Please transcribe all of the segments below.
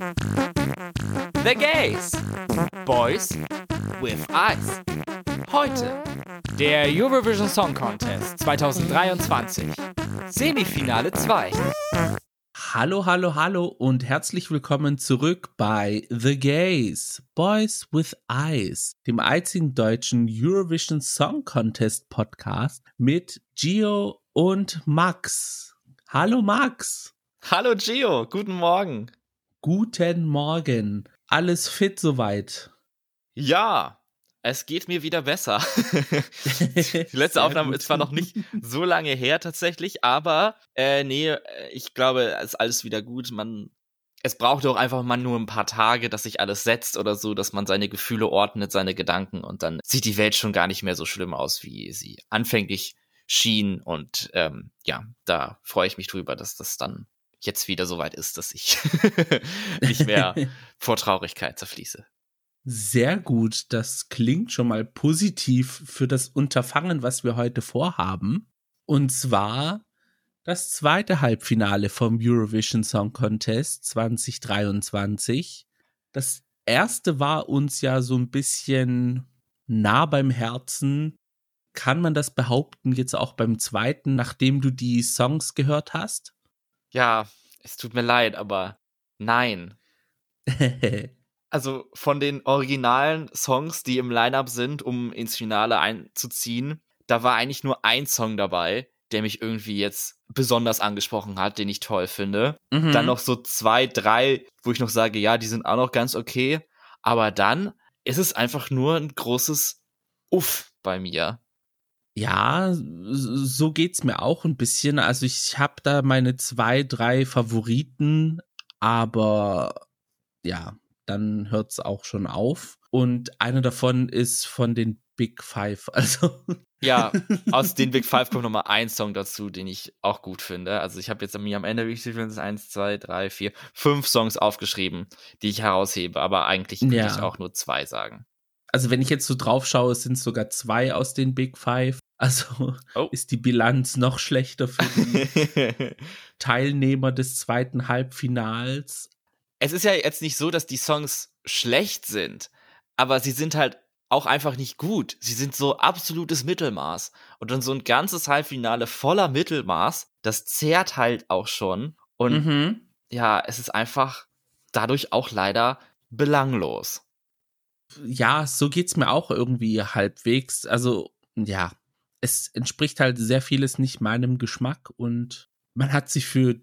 The Gays. Boys with Eyes. Heute der Eurovision Song Contest 2023. Semifinale 2. Hallo, hallo, hallo und herzlich willkommen zurück bei The Gays, Boys with Eyes, dem einzigen deutschen Eurovision Song Contest Podcast mit Gio und Max. Hallo Max. Hallo Gio, guten Morgen. Guten Morgen. Alles fit soweit? Ja, es geht mir wieder besser. Die letzte Aufnahme ist zwar noch nicht so lange her tatsächlich, aber äh, nee, ich glaube, es ist alles wieder gut. Man, es braucht doch einfach mal nur ein paar Tage, dass sich alles setzt oder so, dass man seine Gefühle ordnet, seine Gedanken und dann sieht die Welt schon gar nicht mehr so schlimm aus, wie sie anfänglich schien. Und ähm, ja, da freue ich mich drüber, dass das dann jetzt wieder so weit ist, dass ich nicht mehr vor Traurigkeit zerfließe. Sehr gut, das klingt schon mal positiv für das Unterfangen, was wir heute vorhaben. Und zwar das zweite Halbfinale vom Eurovision Song Contest 2023. Das erste war uns ja so ein bisschen nah beim Herzen. Kann man das behaupten jetzt auch beim zweiten, nachdem du die Songs gehört hast? Ja, es tut mir leid, aber nein. also von den originalen Songs, die im Lineup sind, um ins Finale einzuziehen, da war eigentlich nur ein Song dabei, der mich irgendwie jetzt besonders angesprochen hat, den ich toll finde. Mhm. Dann noch so zwei, drei, wo ich noch sage, ja, die sind auch noch ganz okay. Aber dann ist es einfach nur ein großes Uff bei mir. Ja, so geht's mir auch ein bisschen. Also ich habe da meine zwei, drei Favoriten, aber ja, dann hört's auch schon auf. Und einer davon ist von den Big Five. Also ja, aus den Big Five kommt nochmal ein Song dazu, den ich auch gut finde. Also ich habe jetzt mir am Ende, es? Eins, zwei, drei, vier, fünf Songs aufgeschrieben, die ich heraushebe, aber eigentlich würde ja. ich auch nur zwei sagen also wenn ich jetzt so drauf schaue, sind es sogar zwei aus den Big Five. Also oh. ist die Bilanz noch schlechter für die Teilnehmer des zweiten Halbfinals. Es ist ja jetzt nicht so, dass die Songs schlecht sind, aber sie sind halt auch einfach nicht gut. Sie sind so absolutes Mittelmaß. Und dann so ein ganzes Halbfinale voller Mittelmaß, das zehrt halt auch schon. Und mhm. ja, es ist einfach dadurch auch leider belanglos ja, so geht's mir auch irgendwie halbwegs. Also, ja, es entspricht halt sehr vieles nicht meinem Geschmack und man hat sich für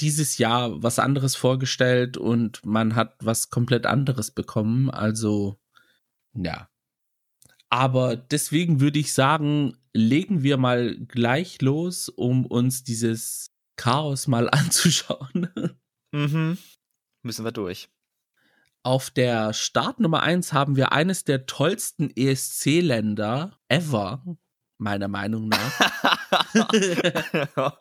dieses Jahr was anderes vorgestellt und man hat was komplett anderes bekommen. Also, ja. Aber deswegen würde ich sagen, legen wir mal gleich los, um uns dieses Chaos mal anzuschauen. Mhm. Müssen wir durch. Auf der Startnummer 1 haben wir eines der tollsten ESC-Länder ever, meiner Meinung nach.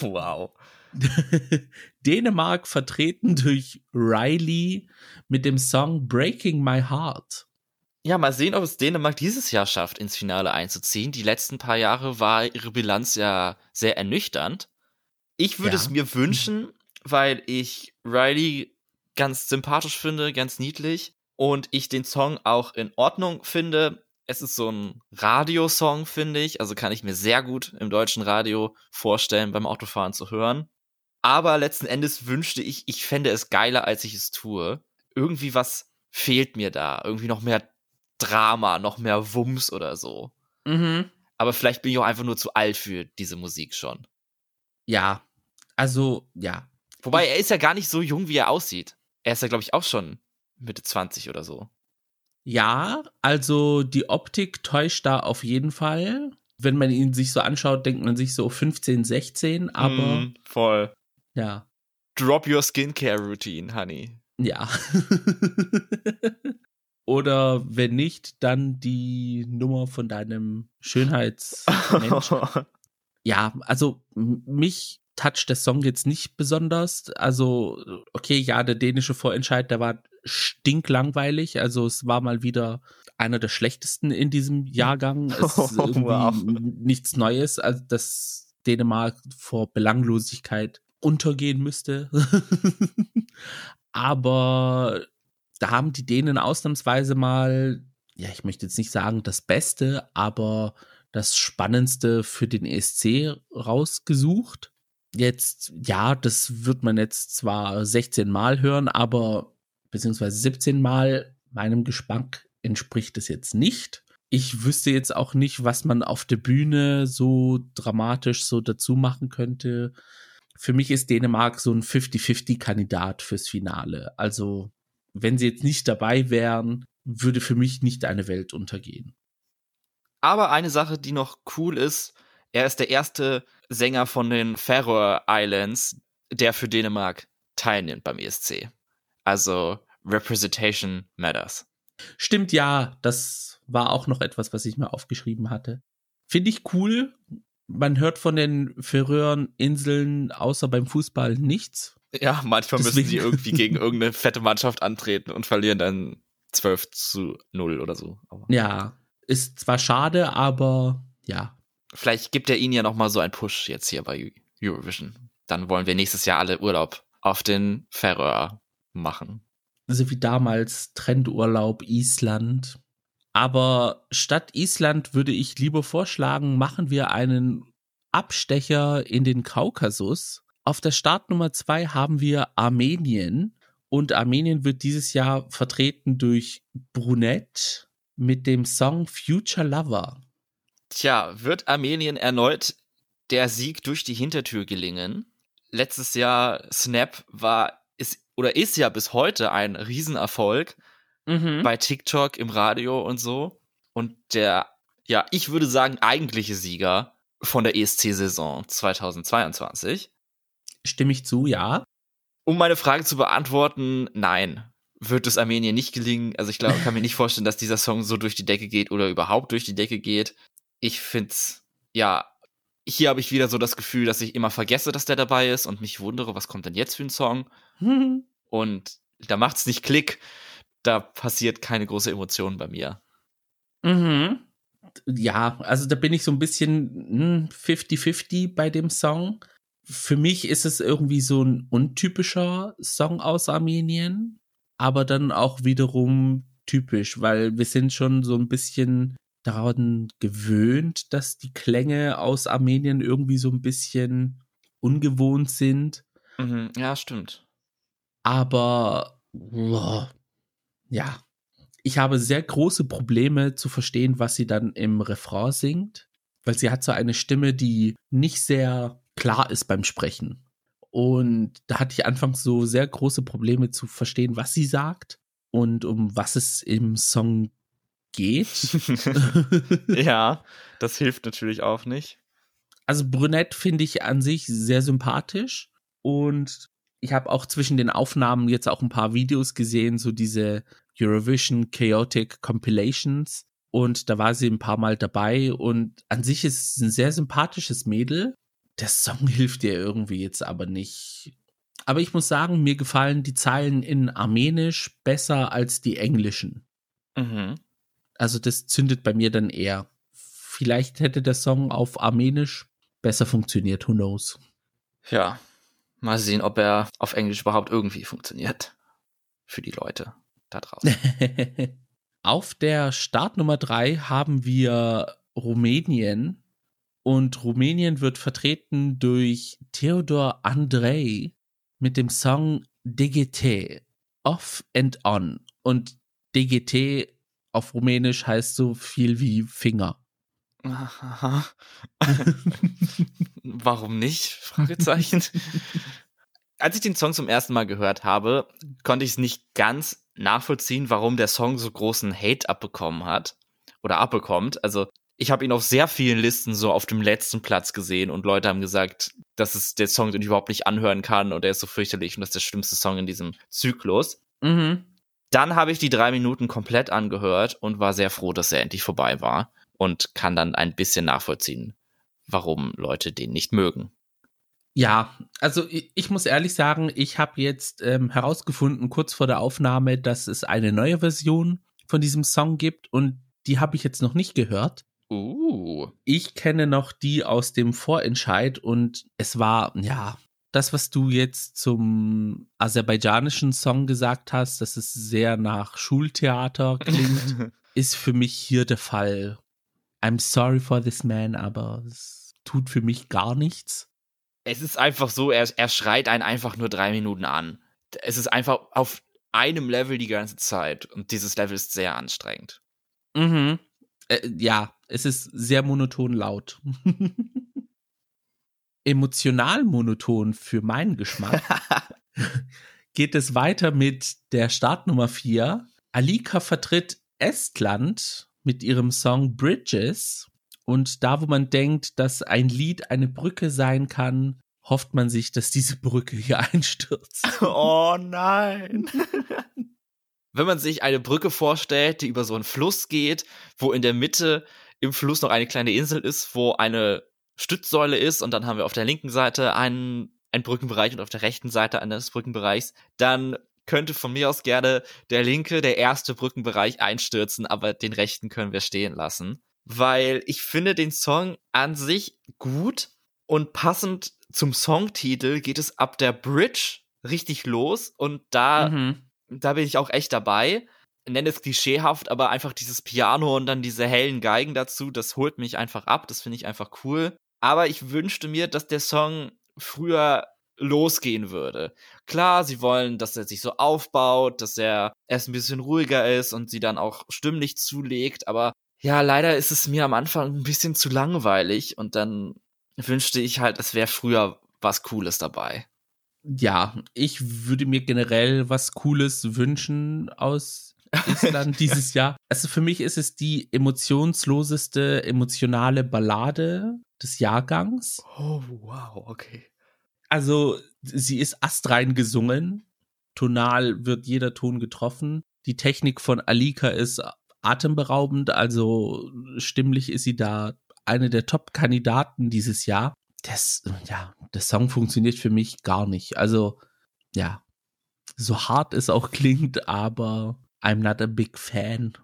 wow. Dänemark vertreten durch Riley mit dem Song Breaking My Heart. Ja, mal sehen, ob es Dänemark dieses Jahr schafft, ins Finale einzuziehen. Die letzten paar Jahre war ihre Bilanz ja sehr ernüchternd. Ich würde ja. es mir wünschen, weil ich Riley ganz sympathisch finde, ganz niedlich und ich den Song auch in Ordnung finde. Es ist so ein Radiosong, finde ich, also kann ich mir sehr gut im deutschen Radio vorstellen, beim Autofahren zu hören. Aber letzten Endes wünschte ich, ich fände es geiler, als ich es tue. Irgendwie was fehlt mir da. Irgendwie noch mehr Drama, noch mehr Wumms oder so. Mhm. Aber vielleicht bin ich auch einfach nur zu alt für diese Musik schon. Ja, also ja. Wobei er ist ja gar nicht so jung, wie er aussieht er ist ja, glaube ich, auch schon Mitte 20 oder so. Ja, also die Optik täuscht da auf jeden Fall. Wenn man ihn sich so anschaut, denkt man sich so 15, 16, aber. Mm, voll. Ja. Drop your skincare routine, honey. Ja. Oder wenn nicht, dann die Nummer von deinem Schönheitsmensch. ja, also mich toucht der Song jetzt nicht besonders. Also, okay, ja, der dänische Vorentscheid, der war stinklangweilig. Also es war mal wieder einer der schlechtesten in diesem Jahrgang. Es ist irgendwie wow. nichts Neues, also dass Dänemark vor Belanglosigkeit untergehen müsste. aber da haben die Dänen ausnahmsweise mal, ja, ich möchte jetzt nicht sagen das Beste, aber das Spannendste für den ESC rausgesucht. Jetzt, ja, das wird man jetzt zwar 16 Mal hören, aber beziehungsweise 17 Mal meinem Geschmack entspricht es jetzt nicht. Ich wüsste jetzt auch nicht, was man auf der Bühne so dramatisch so dazu machen könnte. Für mich ist Dänemark so ein 50-50-Kandidat fürs Finale. Also, wenn sie jetzt nicht dabei wären, würde für mich nicht eine Welt untergehen. Aber eine Sache, die noch cool ist, er ist der erste Sänger von den Faroe Islands, der für Dänemark teilnimmt beim ESC. Also Representation Matters. Stimmt ja, das war auch noch etwas, was ich mir aufgeschrieben hatte. Finde ich cool. Man hört von den Färöern-Inseln außer beim Fußball nichts. Ja, manchmal Deswegen. müssen die irgendwie gegen irgendeine fette Mannschaft antreten und verlieren dann 12 zu 0 oder so. Aber ja, ist zwar schade, aber ja. Vielleicht gibt er ihnen ja nochmal so einen Push jetzt hier bei Eurovision. Dann wollen wir nächstes Jahr alle Urlaub auf den Färöer machen so wie damals Trendurlaub Island. Aber statt Island würde ich lieber vorschlagen, machen wir einen Abstecher in den Kaukasus. Auf der Startnummer zwei haben wir Armenien. Und Armenien wird dieses Jahr vertreten durch Brunette mit dem Song Future Lover. Tja, wird Armenien erneut der Sieg durch die Hintertür gelingen? Letztes Jahr Snap war oder ist ja bis heute ein Riesenerfolg mhm. bei TikTok, im Radio und so. Und der, ja, ich würde sagen, eigentliche Sieger von der ESC-Saison 2022. Stimme ich zu, ja. Um meine Frage zu beantworten, nein, wird es Armenien nicht gelingen. Also ich glaube, kann mir nicht vorstellen, dass dieser Song so durch die Decke geht oder überhaupt durch die Decke geht. Ich find's, ja, hier habe ich wieder so das Gefühl, dass ich immer vergesse, dass der dabei ist und mich wundere, was kommt denn jetzt für ein Song? und da macht's nicht Klick, da passiert keine große Emotion bei mir. Mhm. Ja, also da bin ich so ein bisschen 50-50 hm, bei dem Song. Für mich ist es irgendwie so ein untypischer Song aus Armenien, aber dann auch wiederum typisch, weil wir sind schon so ein bisschen daran gewöhnt, dass die Klänge aus Armenien irgendwie so ein bisschen ungewohnt sind. Mhm, ja, stimmt. Aber boah, ja, ich habe sehr große Probleme zu verstehen, was sie dann im Refrain singt, weil sie hat so eine Stimme, die nicht sehr klar ist beim Sprechen. Und da hatte ich anfangs so sehr große Probleme zu verstehen, was sie sagt und um was es im Song geht. ja, das hilft natürlich auch nicht. Also Brünette finde ich an sich sehr sympathisch und ich habe auch zwischen den Aufnahmen jetzt auch ein paar Videos gesehen, so diese Eurovision Chaotic Compilations und da war sie ein paar Mal dabei und an sich ist es ein sehr sympathisches Mädel. Der Song hilft ihr irgendwie jetzt aber nicht. Aber ich muss sagen, mir gefallen die Zeilen in Armenisch besser als die englischen. Mhm. Also das zündet bei mir dann eher. Vielleicht hätte der Song auf Armenisch besser funktioniert, who knows. Ja, mal sehen, ob er auf Englisch überhaupt irgendwie funktioniert. Für die Leute da draußen. auf der Startnummer 3 haben wir Rumänien. Und Rumänien wird vertreten durch Theodor Andrei mit dem Song DGT, Off and On. Und DGT auf Rumänisch heißt so viel wie Finger. Aha. Warum nicht? Fragezeichen. Als ich den Song zum ersten Mal gehört habe, konnte ich es nicht ganz nachvollziehen, warum der Song so großen Hate abbekommen hat oder abbekommt. Also ich habe ihn auf sehr vielen Listen so auf dem letzten Platz gesehen und Leute haben gesagt, dass es der Song den ich überhaupt nicht anhören kann und er ist so fürchterlich und das ist der schlimmste Song in diesem Zyklus. Mhm. Dann habe ich die drei Minuten komplett angehört und war sehr froh, dass er endlich vorbei war und kann dann ein bisschen nachvollziehen, warum Leute den nicht mögen. Ja, also ich, ich muss ehrlich sagen, ich habe jetzt ähm, herausgefunden, kurz vor der Aufnahme, dass es eine neue Version von diesem Song gibt und die habe ich jetzt noch nicht gehört. Uh. Ich kenne noch die aus dem Vorentscheid und es war, ja, das, was du jetzt zum aserbaidschanischen Song gesagt hast, dass es sehr nach Schultheater klingt, ist für mich hier der Fall. I'm sorry for this man, aber es tut für mich gar nichts. Es ist einfach so, er, er schreit einen einfach nur drei Minuten an. Es ist einfach auf einem Level die ganze Zeit und dieses Level ist sehr anstrengend. Mhm. Äh, ja, es ist sehr monoton laut. Emotional monoton für meinen Geschmack geht es weiter mit der Startnummer 4. Alika vertritt Estland mit ihrem Song Bridges. Und da, wo man denkt, dass ein Lied eine Brücke sein kann, hofft man sich, dass diese Brücke hier einstürzt. Oh nein. Wenn man sich eine Brücke vorstellt, die über so einen Fluss geht, wo in der Mitte im Fluss noch eine kleine Insel ist, wo eine Stützsäule ist und dann haben wir auf der linken Seite einen, einen Brückenbereich und auf der rechten Seite eines Brückenbereichs, dann könnte von mir aus gerne der linke, der erste Brückenbereich einstürzen, aber den rechten können wir stehen lassen. Weil ich finde den Song an sich gut und passend zum Songtitel geht es ab der Bridge richtig los und da, mhm. da bin ich auch echt dabei. Nenne es klischeehaft, aber einfach dieses Piano und dann diese hellen Geigen dazu, das holt mich einfach ab. Das finde ich einfach cool. Aber ich wünschte mir, dass der Song früher losgehen würde. Klar, sie wollen, dass er sich so aufbaut, dass er erst ein bisschen ruhiger ist und sie dann auch stimmlich zulegt, aber ja, leider ist es mir am Anfang ein bisschen zu langweilig und dann wünschte ich halt, es wäre früher was Cooles dabei. Ja, ich würde mir generell was Cooles wünschen aus Island dieses Jahr. Also für mich ist es die emotionsloseste, emotionale Ballade des Jahrgangs. Oh, wow, okay. Also, sie ist astrein gesungen. Tonal wird jeder Ton getroffen. Die Technik von Alika ist atemberaubend, also stimmlich ist sie da eine der Top-Kandidaten dieses Jahr. Das, ja, der Song funktioniert für mich gar nicht. Also, ja, so hart es auch klingt, aber I'm not a big fan.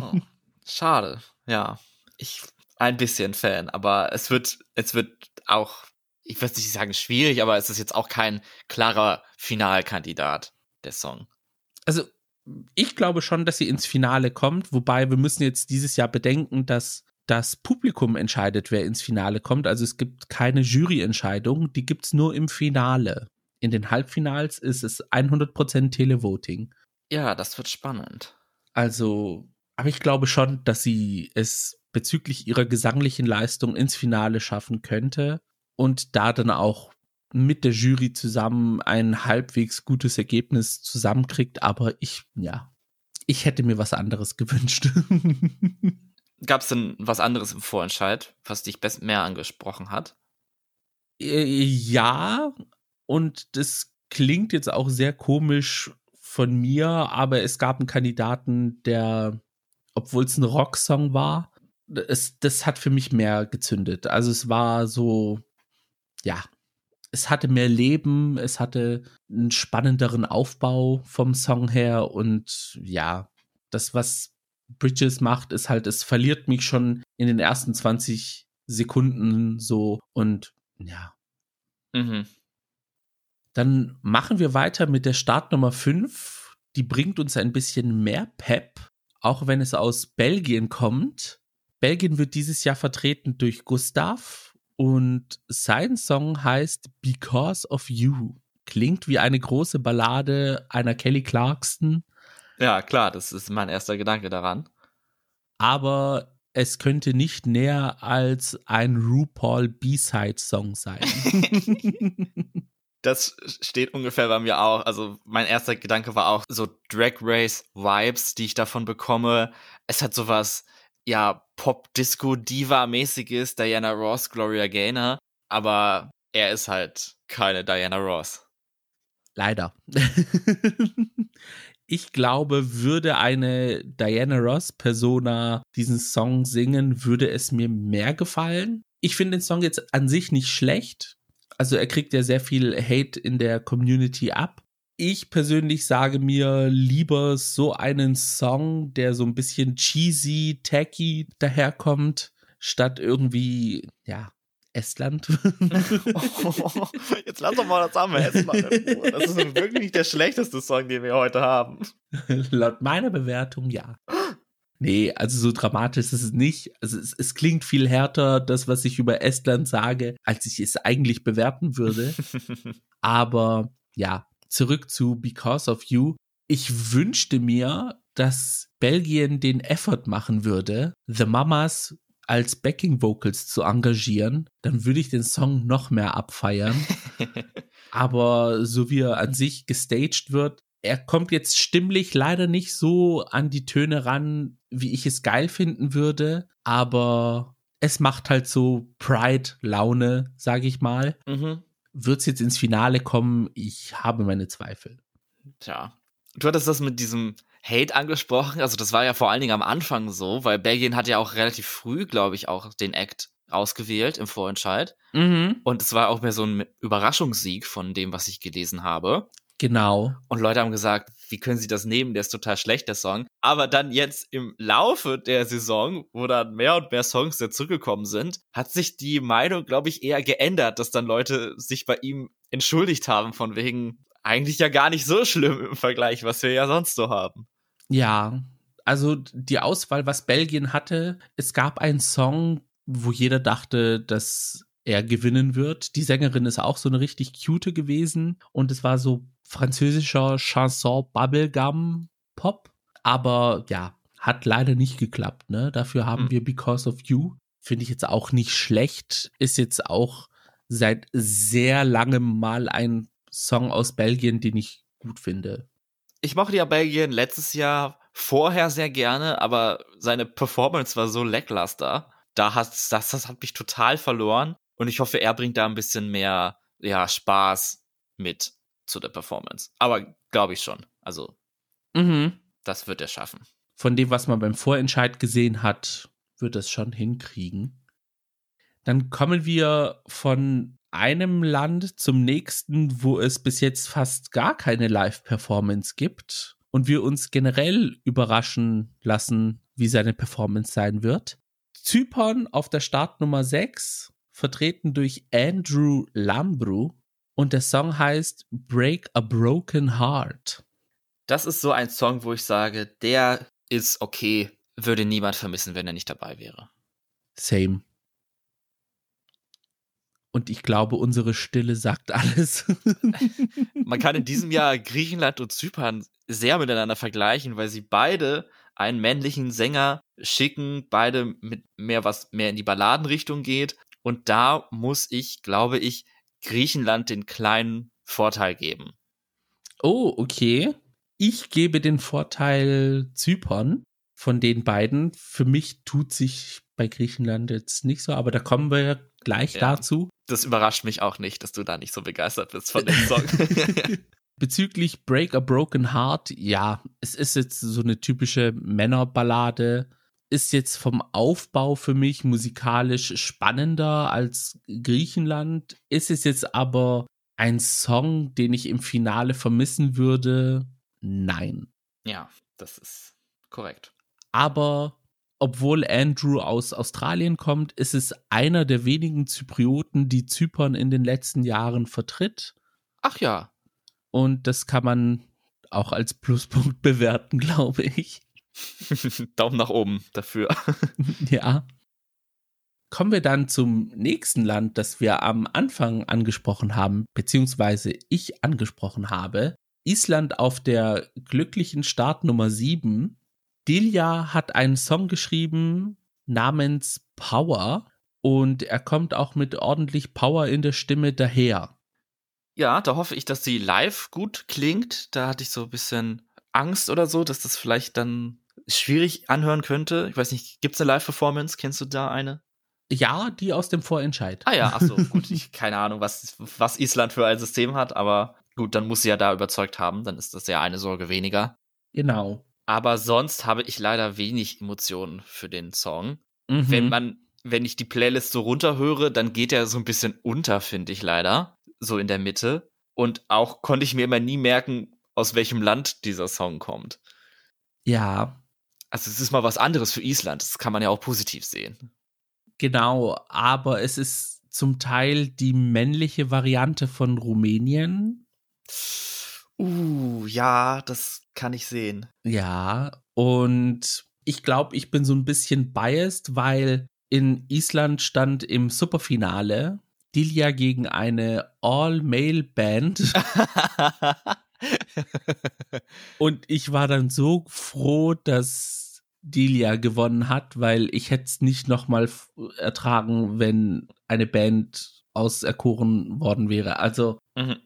oh, schade, ja. Ich ein bisschen Fan, aber es wird, es wird auch, ich würde nicht sagen schwierig, aber es ist jetzt auch kein klarer Finalkandidat, der Song. Also, ich glaube schon, dass sie ins Finale kommt, wobei wir müssen jetzt dieses Jahr bedenken, dass das Publikum entscheidet, wer ins Finale kommt. Also es gibt keine Juryentscheidung, die gibt es nur im Finale. In den Halbfinals ist es 100% Televoting. Ja, das wird spannend. Also, aber ich glaube schon, dass sie es bezüglich ihrer gesanglichen Leistung ins Finale schaffen könnte und da dann auch mit der Jury zusammen ein halbwegs gutes Ergebnis zusammenkriegt. Aber ich, ja, ich hätte mir was anderes gewünscht. Gab es denn was anderes im Vorentscheid, was dich mehr angesprochen hat? Äh, ja, und das klingt jetzt auch sehr komisch von mir, aber es gab einen Kandidaten, der, obwohl es ein Rocksong war, es, das hat für mich mehr gezündet. Also es war so, ja, es hatte mehr Leben, es hatte einen spannenderen Aufbau vom Song her und ja, das, was Bridges macht, ist halt, es verliert mich schon in den ersten 20 Sekunden so und ja. Mhm. Dann machen wir weiter mit der Startnummer 5. Die bringt uns ein bisschen mehr Pep, auch wenn es aus Belgien kommt. Belgien wird dieses Jahr vertreten durch Gustav und sein Song heißt Because of You. Klingt wie eine große Ballade einer Kelly Clarkson. Ja, klar, das ist mein erster Gedanke daran. Aber es könnte nicht näher als ein RuPaul B-Side-Song sein. das steht ungefähr bei mir auch. Also mein erster Gedanke war auch so Drag Race Vibes, die ich davon bekomme. Es hat sowas ja, Pop-Disco-Diva-mäßiges Diana Ross, Gloria Gaynor, aber er ist halt keine Diana Ross. Leider. ich glaube, würde eine Diana Ross-Persona diesen Song singen, würde es mir mehr gefallen. Ich finde den Song jetzt an sich nicht schlecht. Also er kriegt ja sehr viel Hate in der Community ab ich persönlich sage mir lieber so einen Song, der so ein bisschen cheesy, tacky daherkommt, statt irgendwie, ja, Estland. oh, jetzt lass doch mal das arme Estland. Das ist wirklich nicht der schlechteste Song, den wir heute haben. Laut meiner Bewertung ja. Nee, also so dramatisch ist es nicht. Also es, es, klingt viel härter, das, was ich über Estland sage, als ich es eigentlich bewerten würde. Aber ja, zurück zu Because of You. Ich wünschte mir, dass Belgien den Effort machen würde, The Mamas als Backing Vocals zu engagieren, dann würde ich den Song noch mehr abfeiern. Aber so wie er an sich gestaged wird, er kommt jetzt stimmlich leider nicht so an die Töne ran, wie ich es geil finden würde, aber es macht halt so Pride-Laune, sage ich mal. Mhm. Wird es jetzt ins Finale kommen? Ich habe meine Zweifel. Tja. Du hattest das mit diesem Hate angesprochen. Also das war ja vor allen Dingen am Anfang so, weil Belgien hat ja auch relativ früh, glaube ich, auch den Act ausgewählt im Vorentscheid. Mhm. Und es war auch mehr so ein Überraschungssieg von dem, was ich gelesen habe. Genau. Und Leute haben gesagt, wie können sie das nehmen? Der ist total schlecht, der Song. Aber dann jetzt im Laufe der Saison, wo dann mehr und mehr Songs dazugekommen sind, hat sich die Meinung, glaube ich, eher geändert, dass dann Leute sich bei ihm entschuldigt haben, von wegen eigentlich ja gar nicht so schlimm im Vergleich, was wir ja sonst so haben. Ja, also die Auswahl, was Belgien hatte, es gab einen Song, wo jeder dachte, dass er gewinnen wird. Die Sängerin ist auch so eine richtig cute gewesen und es war so französischer Chanson Bubblegum Pop, aber ja, hat leider nicht geklappt, ne? Dafür haben hm. wir Because of You. Finde ich jetzt auch nicht schlecht, ist jetzt auch seit sehr langem mal ein Song aus Belgien, den ich gut finde. Ich mochte ja Belgien letztes Jahr vorher sehr gerne, aber seine Performance war so lackluster. Da hat das, das hat mich total verloren und ich hoffe, er bringt da ein bisschen mehr ja, Spaß mit zu der Performance. Aber glaube ich schon. Also, mhm. das wird er schaffen. Von dem, was man beim Vorentscheid gesehen hat, wird es schon hinkriegen. Dann kommen wir von einem Land zum nächsten, wo es bis jetzt fast gar keine Live-Performance gibt und wir uns generell überraschen lassen, wie seine Performance sein wird. Zypern auf der Startnummer 6, vertreten durch Andrew Lambru und der Song heißt Break a Broken Heart. Das ist so ein Song, wo ich sage, der ist okay, würde niemand vermissen, wenn er nicht dabei wäre. Same. Und ich glaube, unsere Stille sagt alles. Man kann in diesem Jahr Griechenland und Zypern sehr miteinander vergleichen, weil sie beide einen männlichen Sänger schicken, beide mit mehr was mehr in die Balladenrichtung geht. Und da muss ich, glaube ich, Griechenland den kleinen Vorteil geben. Oh, okay. Ich gebe den Vorteil Zypern von den beiden. Für mich tut sich bei Griechenland jetzt nicht so, aber da kommen wir gleich ja, dazu. Das überrascht mich auch nicht, dass du da nicht so begeistert bist von dem Song. Bezüglich Break a Broken Heart, ja, es ist jetzt so eine typische Männerballade. Ist jetzt vom Aufbau für mich musikalisch spannender als Griechenland. Ist es jetzt aber ein Song, den ich im Finale vermissen würde? Nein. Ja, das ist korrekt. Aber obwohl Andrew aus Australien kommt, ist es einer der wenigen Zyprioten, die Zypern in den letzten Jahren vertritt. Ach ja. Und das kann man auch als Pluspunkt bewerten, glaube ich. Daumen nach oben dafür. ja. Kommen wir dann zum nächsten Land, das wir am Anfang angesprochen haben, beziehungsweise ich angesprochen habe. Island auf der glücklichen Startnummer 7 Delia hat einen Song geschrieben namens Power und er kommt auch mit ordentlich Power in der Stimme daher. Ja, da hoffe ich, dass sie live gut klingt. Da hatte ich so ein bisschen Angst oder so, dass das vielleicht dann schwierig anhören könnte. Ich weiß nicht, gibt es eine Live-Performance? Kennst du da eine? Ja, die aus dem Vorentscheid. Ah ja, ach so, gut. Ich keine Ahnung, was, was Island für ein System hat, aber gut, dann muss sie ja da überzeugt haben. Dann ist das ja eine Sorge weniger. Genau. Aber sonst habe ich leider wenig Emotionen für den Song. Mhm. Wenn man, wenn ich die Playlist so runterhöre, dann geht er so ein bisschen unter, finde ich leider. So in der Mitte. Und auch konnte ich mir immer nie merken, aus welchem Land dieser Song kommt. Ja. Also es ist mal was anderes für Island. Das kann man ja auch positiv sehen. Genau, aber es ist zum Teil die männliche Variante von Rumänien. Uh, ja, das kann ich sehen. Ja, und ich glaube, ich bin so ein bisschen biased, weil in Island stand im Superfinale Dilia gegen eine All-Male-Band. und ich war dann so froh, dass Dilia gewonnen hat, weil ich hätte es nicht nochmal ertragen, wenn eine Band auserkoren worden wäre. Also mhm.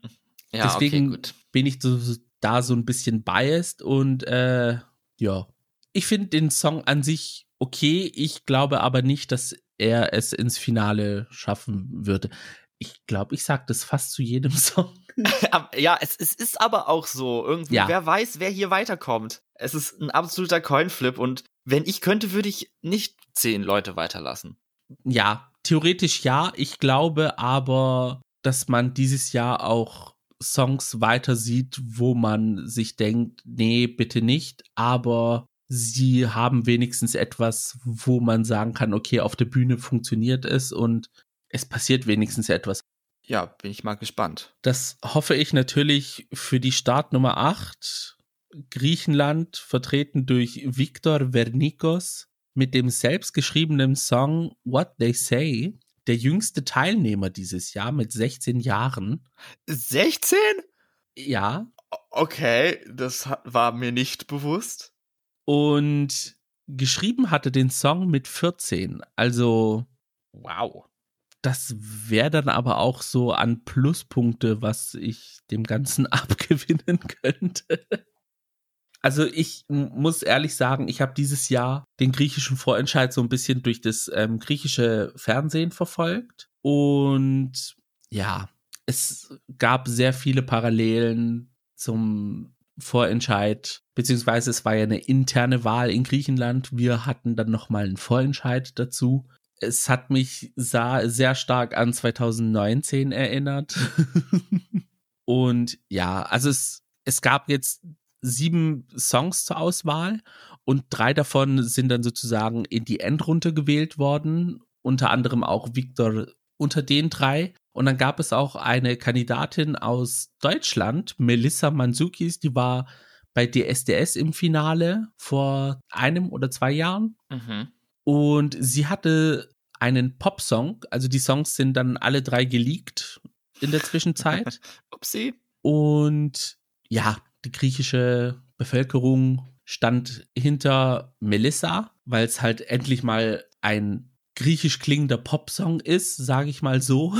ja, deswegen okay, bin ich so, da so ein bisschen biased und äh, ja, ich finde den Song an sich okay. Ich glaube aber nicht, dass er es ins Finale schaffen würde. Ich glaube, ich sage das fast zu jedem Song. ja, es, es ist aber auch so. Irgendwie, ja. wer weiß, wer hier weiterkommt. Es ist ein absoluter Coinflip und wenn ich könnte, würde ich nicht zehn Leute weiterlassen. Ja, theoretisch ja. Ich glaube aber, dass man dieses Jahr auch Songs weiter sieht, wo man sich denkt, nee, bitte nicht, aber sie haben wenigstens etwas, wo man sagen kann, okay, auf der Bühne funktioniert es und es passiert wenigstens etwas. Ja, bin ich mal gespannt. Das hoffe ich natürlich für die Startnummer 8. Griechenland, vertreten durch Viktor Vernikos mit dem selbstgeschriebenen Song What They Say der jüngste Teilnehmer dieses Jahr mit 16 Jahren. 16? Ja. Okay, das war mir nicht bewusst. Und geschrieben hatte den Song mit 14. Also. Wow. Das wäre dann aber auch so an Pluspunkte, was ich dem Ganzen abgewinnen könnte. Also ich muss ehrlich sagen, ich habe dieses Jahr den griechischen Vorentscheid so ein bisschen durch das ähm, griechische Fernsehen verfolgt. Und ja, es gab sehr viele Parallelen zum Vorentscheid, beziehungsweise es war ja eine interne Wahl in Griechenland. Wir hatten dann nochmal einen Vorentscheid dazu. Es hat mich sehr stark an 2019 erinnert. Und ja, also es, es gab jetzt sieben Songs zur Auswahl und drei davon sind dann sozusagen in die Endrunde gewählt worden, unter anderem auch Victor unter den drei. Und dann gab es auch eine Kandidatin aus Deutschland, Melissa Mansukis, die war bei DSDS im Finale vor einem oder zwei Jahren. Mhm. Und sie hatte einen Popsong, also die Songs sind dann alle drei geleakt in der Zwischenzeit. Upsi. Und ja, die griechische Bevölkerung stand hinter Melissa, weil es halt endlich mal ein griechisch klingender Popsong ist, sage ich mal so.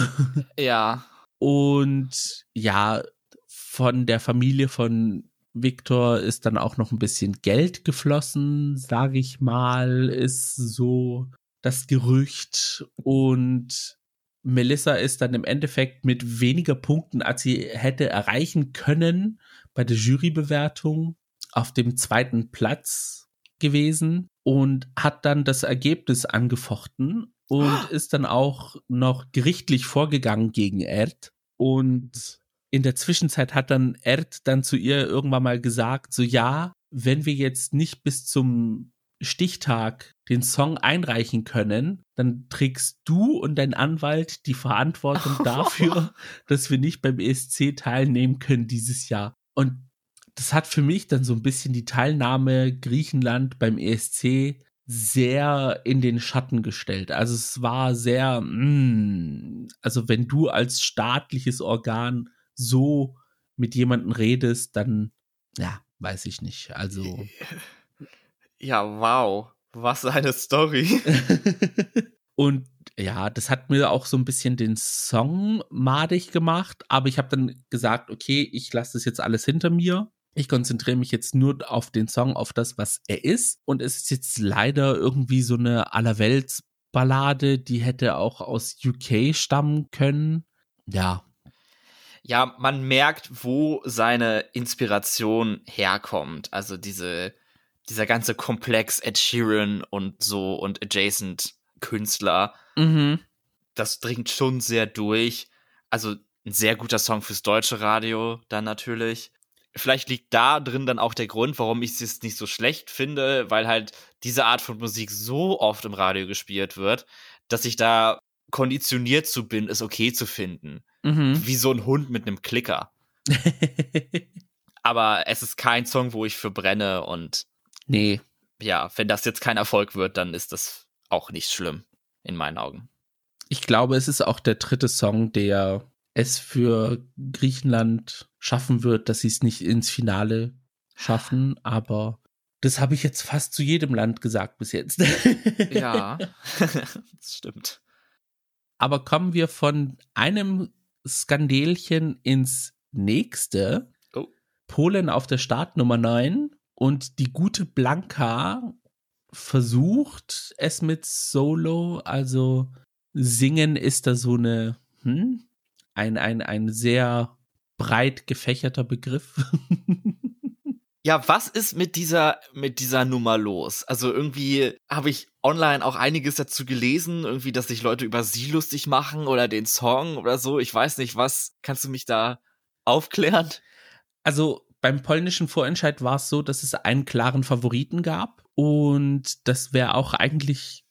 Ja. Und ja, von der Familie von Victor ist dann auch noch ein bisschen Geld geflossen, sage ich mal, ist so das Gerücht. Und Melissa ist dann im Endeffekt mit weniger Punkten, als sie hätte erreichen können, bei der Jurybewertung auf dem zweiten Platz gewesen und hat dann das Ergebnis angefochten und oh. ist dann auch noch gerichtlich vorgegangen gegen Erd. Und in der Zwischenzeit hat dann Erd dann zu ihr irgendwann mal gesagt, so ja, wenn wir jetzt nicht bis zum Stichtag den Song einreichen können, dann trägst du und dein Anwalt die Verantwortung dafür, dass wir nicht beim ESC teilnehmen können dieses Jahr. Und das hat für mich dann so ein bisschen die Teilnahme Griechenland beim ESC sehr in den Schatten gestellt. Also es war sehr, mm, also wenn du als staatliches Organ so mit jemandem redest, dann, ja, weiß ich nicht. Also. Ja, wow. Was eine Story. Und ja, das hat mir auch so ein bisschen den Song madig gemacht, aber ich habe dann gesagt, okay, ich lasse das jetzt alles hinter mir. Ich konzentriere mich jetzt nur auf den Song, auf das, was er ist. Und es ist jetzt leider irgendwie so eine Allerweltsballade, die hätte auch aus UK stammen können. Ja. Ja, man merkt, wo seine Inspiration herkommt. Also diese, dieser ganze Komplex Ed Sheeran und so und adjacent Künstler. Mhm. Das dringt schon sehr durch. Also ein sehr guter Song fürs deutsche Radio dann natürlich. Vielleicht liegt da drin dann auch der Grund, warum ich es nicht so schlecht finde, weil halt diese Art von Musik so oft im Radio gespielt wird, dass ich da konditioniert zu bin, es okay zu finden. Mhm. Wie so ein Hund mit einem Klicker. Aber es ist kein Song, wo ich für brenne und. Nee. Ja, wenn das jetzt kein Erfolg wird, dann ist das auch nicht schlimm, in meinen Augen. Ich glaube, es ist auch der dritte Song, der es für Griechenland schaffen wird, dass sie es nicht ins Finale schaffen, aber das habe ich jetzt fast zu jedem Land gesagt bis jetzt. ja, das stimmt. Aber kommen wir von einem Skandelchen ins nächste. Oh. Polen auf der Startnummer 9 und die gute Blanka versucht es mit Solo, also singen ist da so eine, hm, ein, ein, ein sehr breit gefächerter Begriff. Ja, was ist mit dieser, mit dieser Nummer los? Also irgendwie habe ich online auch einiges dazu gelesen, irgendwie, dass sich Leute über sie lustig machen oder den Song oder so. Ich weiß nicht, was. Kannst du mich da aufklären? Also beim polnischen Vorentscheid war es so, dass es einen klaren Favoriten gab und das wäre auch eigentlich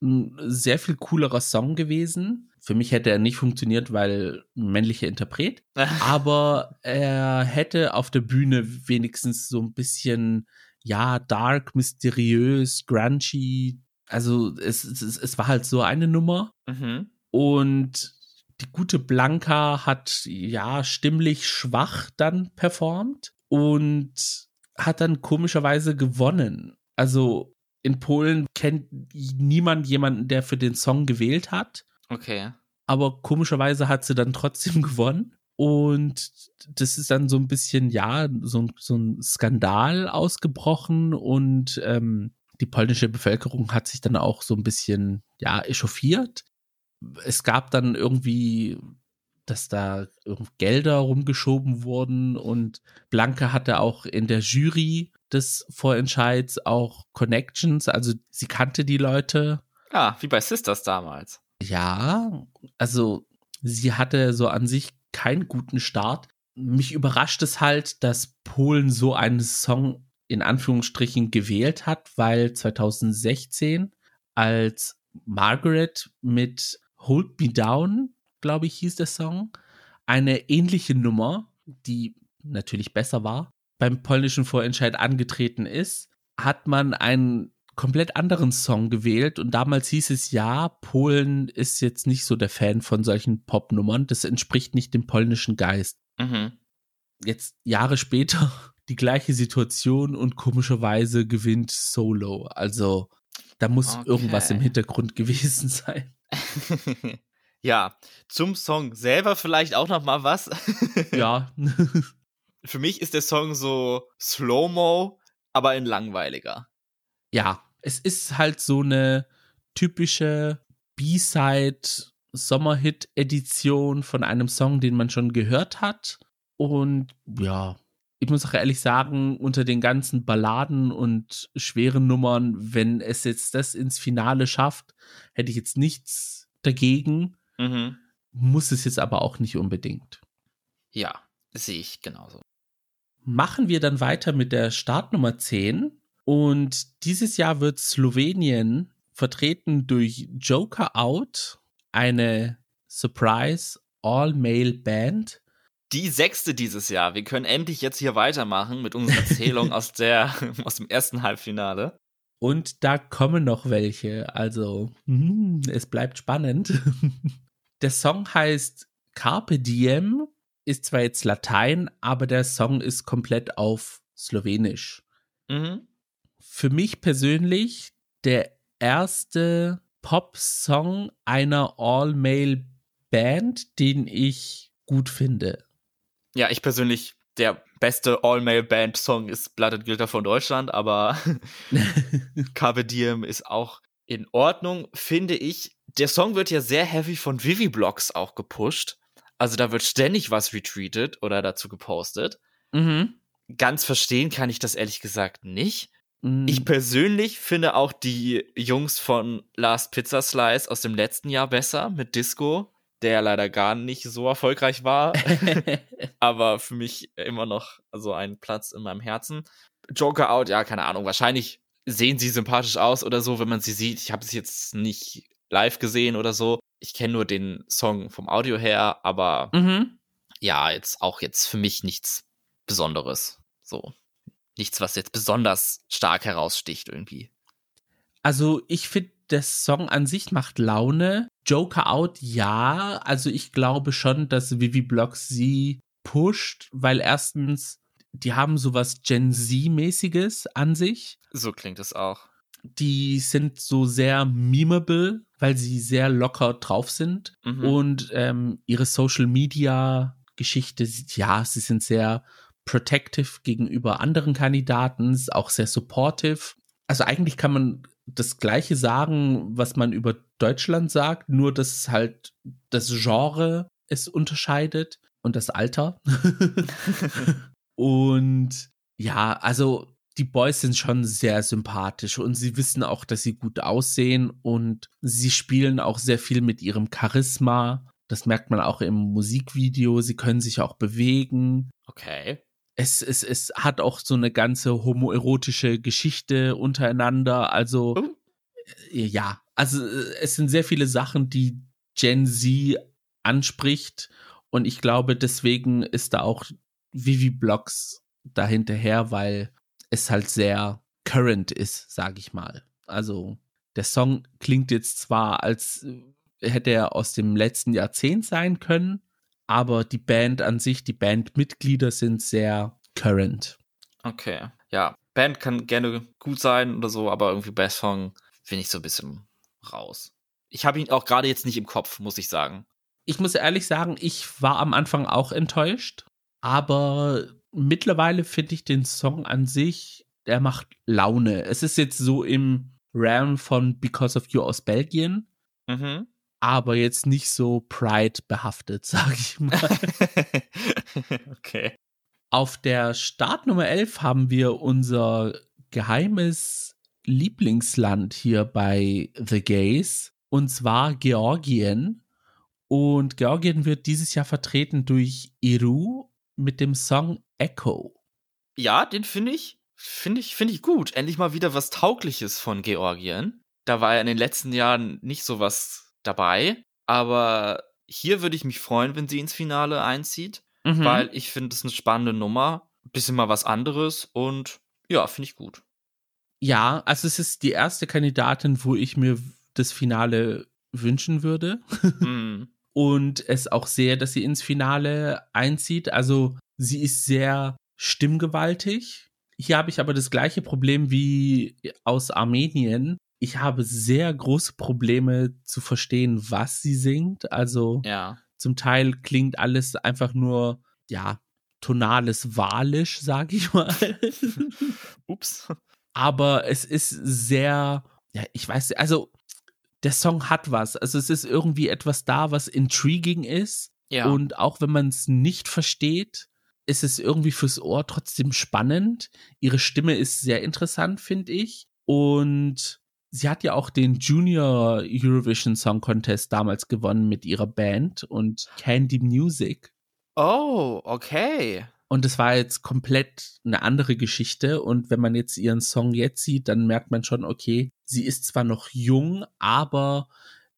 ein sehr viel coolerer Song gewesen. Für mich hätte er nicht funktioniert, weil männlicher Interpret. aber er hätte auf der Bühne wenigstens so ein bisschen, ja, dark, mysteriös, grungy. Also es, es, es war halt so eine Nummer. Mhm. Und die gute Blanca hat ja stimmlich schwach dann performt und hat dann komischerweise gewonnen. Also in Polen kennt niemand jemanden, der für den Song gewählt hat. Okay. Aber komischerweise hat sie dann trotzdem gewonnen. Und das ist dann so ein bisschen, ja, so, so ein Skandal ausgebrochen und ähm, die polnische Bevölkerung hat sich dann auch so ein bisschen, ja, echauffiert. Es gab dann irgendwie, dass da Gelder rumgeschoben wurden und Blanke hatte auch in der Jury des Vorentscheids auch Connections, also sie kannte die Leute. Ah, wie bei Sisters damals. Ja, also sie hatte so an sich keinen guten Start. Mich überrascht es halt, dass Polen so einen Song in Anführungsstrichen gewählt hat, weil 2016 als Margaret mit Hold Me Down, glaube ich, hieß der Song, eine ähnliche Nummer, die natürlich besser war, beim polnischen Vorentscheid angetreten ist, hat man einen komplett anderen Song gewählt und damals hieß es ja, Polen ist jetzt nicht so der Fan von solchen Popnummern, das entspricht nicht dem polnischen Geist. Mhm. Jetzt Jahre später die gleiche Situation und komischerweise gewinnt Solo. Also da muss okay. irgendwas im Hintergrund gewesen sein. ja, zum Song selber vielleicht auch noch mal was. ja. Für mich ist der Song so Slow-Mo, aber in langweiliger. Ja, es ist halt so eine typische B-Side Sommerhit-Edition von einem Song, den man schon gehört hat. Und ja, ich muss auch ehrlich sagen, unter den ganzen Balladen und schweren Nummern, wenn es jetzt das ins Finale schafft, hätte ich jetzt nichts dagegen. Mhm. Muss es jetzt aber auch nicht unbedingt. Ja, sehe ich genauso. Machen wir dann weiter mit der Startnummer 10. Und dieses Jahr wird Slowenien vertreten durch Joker Out, eine Surprise All-Male Band. Die sechste dieses Jahr. Wir können endlich jetzt hier weitermachen mit unserer Erzählung aus, der, aus dem ersten Halbfinale. Und da kommen noch welche. Also, mm, es bleibt spannend. Der Song heißt Carpe Diem, ist zwar jetzt Latein, aber der Song ist komplett auf Slowenisch. Mhm für mich persönlich der erste Pop-Song einer All-Male-Band, den ich gut finde. Ja, ich persönlich, der beste All-Male-Band-Song ist Blood and Glitter von Deutschland, aber Carpe Diem ist auch in Ordnung, finde ich. Der Song wird ja sehr heavy von Vivi Blocks auch gepusht. Also da wird ständig was retweetet oder dazu gepostet. Mhm. Ganz verstehen kann ich das ehrlich gesagt nicht. Ich mm. persönlich finde auch die Jungs von Last Pizza Slice aus dem letzten Jahr besser mit Disco, der leider gar nicht so erfolgreich war, aber für mich immer noch so einen Platz in meinem Herzen. Joker Out, ja, keine Ahnung, wahrscheinlich sehen sie sympathisch aus oder so, wenn man sie sieht. Ich habe sie jetzt nicht live gesehen oder so, Ich kenne nur den Song vom Audio her, aber mhm. ja, jetzt auch jetzt für mich nichts Besonderes. So. Nichts, was jetzt besonders stark heraussticht irgendwie. Also, ich finde, der Song an sich macht Laune. Joker Out, ja. Also, ich glaube schon, dass Vivi Blocks sie pusht, weil erstens, die haben sowas Gen Z-mäßiges an sich. So klingt es auch. Die sind so sehr memeable, weil sie sehr locker drauf sind. Mhm. Und ähm, ihre Social Media Geschichte, ja, sie sind sehr protective gegenüber anderen Kandidaten, auch sehr supportive. Also eigentlich kann man das Gleiche sagen, was man über Deutschland sagt, nur dass halt das Genre es unterscheidet und das Alter. und ja, also die Boys sind schon sehr sympathisch und sie wissen auch, dass sie gut aussehen und sie spielen auch sehr viel mit ihrem Charisma. Das merkt man auch im Musikvideo. Sie können sich auch bewegen. Okay. Es, es, es hat auch so eine ganze homoerotische Geschichte untereinander. Also, oh. Äh, ja, also äh, es sind sehr viele Sachen, die Gen Z anspricht. Und ich glaube, deswegen ist da auch Vivi Blocks dahinterher, weil es halt sehr current ist, sag ich mal. Also der Song klingt jetzt zwar, als hätte er aus dem letzten Jahrzehnt sein können, aber die Band an sich, die Bandmitglieder sind sehr current. Okay, ja. Band kann gerne gut sein oder so, aber irgendwie bei Song bin ich so ein bisschen raus. Ich habe ihn auch gerade jetzt nicht im Kopf, muss ich sagen. Ich muss ehrlich sagen, ich war am Anfang auch enttäuscht, aber mittlerweile finde ich den Song an sich, der macht Laune. Es ist jetzt so im Realm von Because of You aus Belgien, mhm. Aber jetzt nicht so Pride behaftet, sag ich mal. okay. Auf der Startnummer 11 haben wir unser geheimes Lieblingsland hier bei The Gays, und zwar Georgien. Und Georgien wird dieses Jahr vertreten durch Iru mit dem Song Echo. Ja, den finde ich, finde ich, finde ich gut. Endlich mal wieder was Taugliches von Georgien. Da war ja in den letzten Jahren nicht so was dabei. Aber hier würde ich mich freuen, wenn sie ins Finale einzieht, mhm. weil ich finde es eine spannende Nummer. Bisschen mal was anderes und ja, finde ich gut. Ja, also es ist die erste Kandidatin, wo ich mir das Finale wünschen würde. Mhm. und es auch sehe, dass sie ins Finale einzieht. Also sie ist sehr stimmgewaltig. Hier habe ich aber das gleiche Problem wie aus Armenien. Ich habe sehr große Probleme zu verstehen, was sie singt. Also ja. zum Teil klingt alles einfach nur, ja, tonales Walisch, sag ich mal. Ups. Aber es ist sehr, ja, ich weiß, also der Song hat was. Also es ist irgendwie etwas da, was intriguing ist. Ja. Und auch wenn man es nicht versteht, ist es irgendwie fürs Ohr trotzdem spannend. Ihre Stimme ist sehr interessant, finde ich. Und sie hat ja auch den Junior Eurovision Song Contest damals gewonnen mit ihrer Band und Candy Music. Oh, okay. Und es war jetzt komplett eine andere Geschichte. Und wenn man jetzt ihren Song jetzt sieht, dann merkt man schon, okay, sie ist zwar noch jung, aber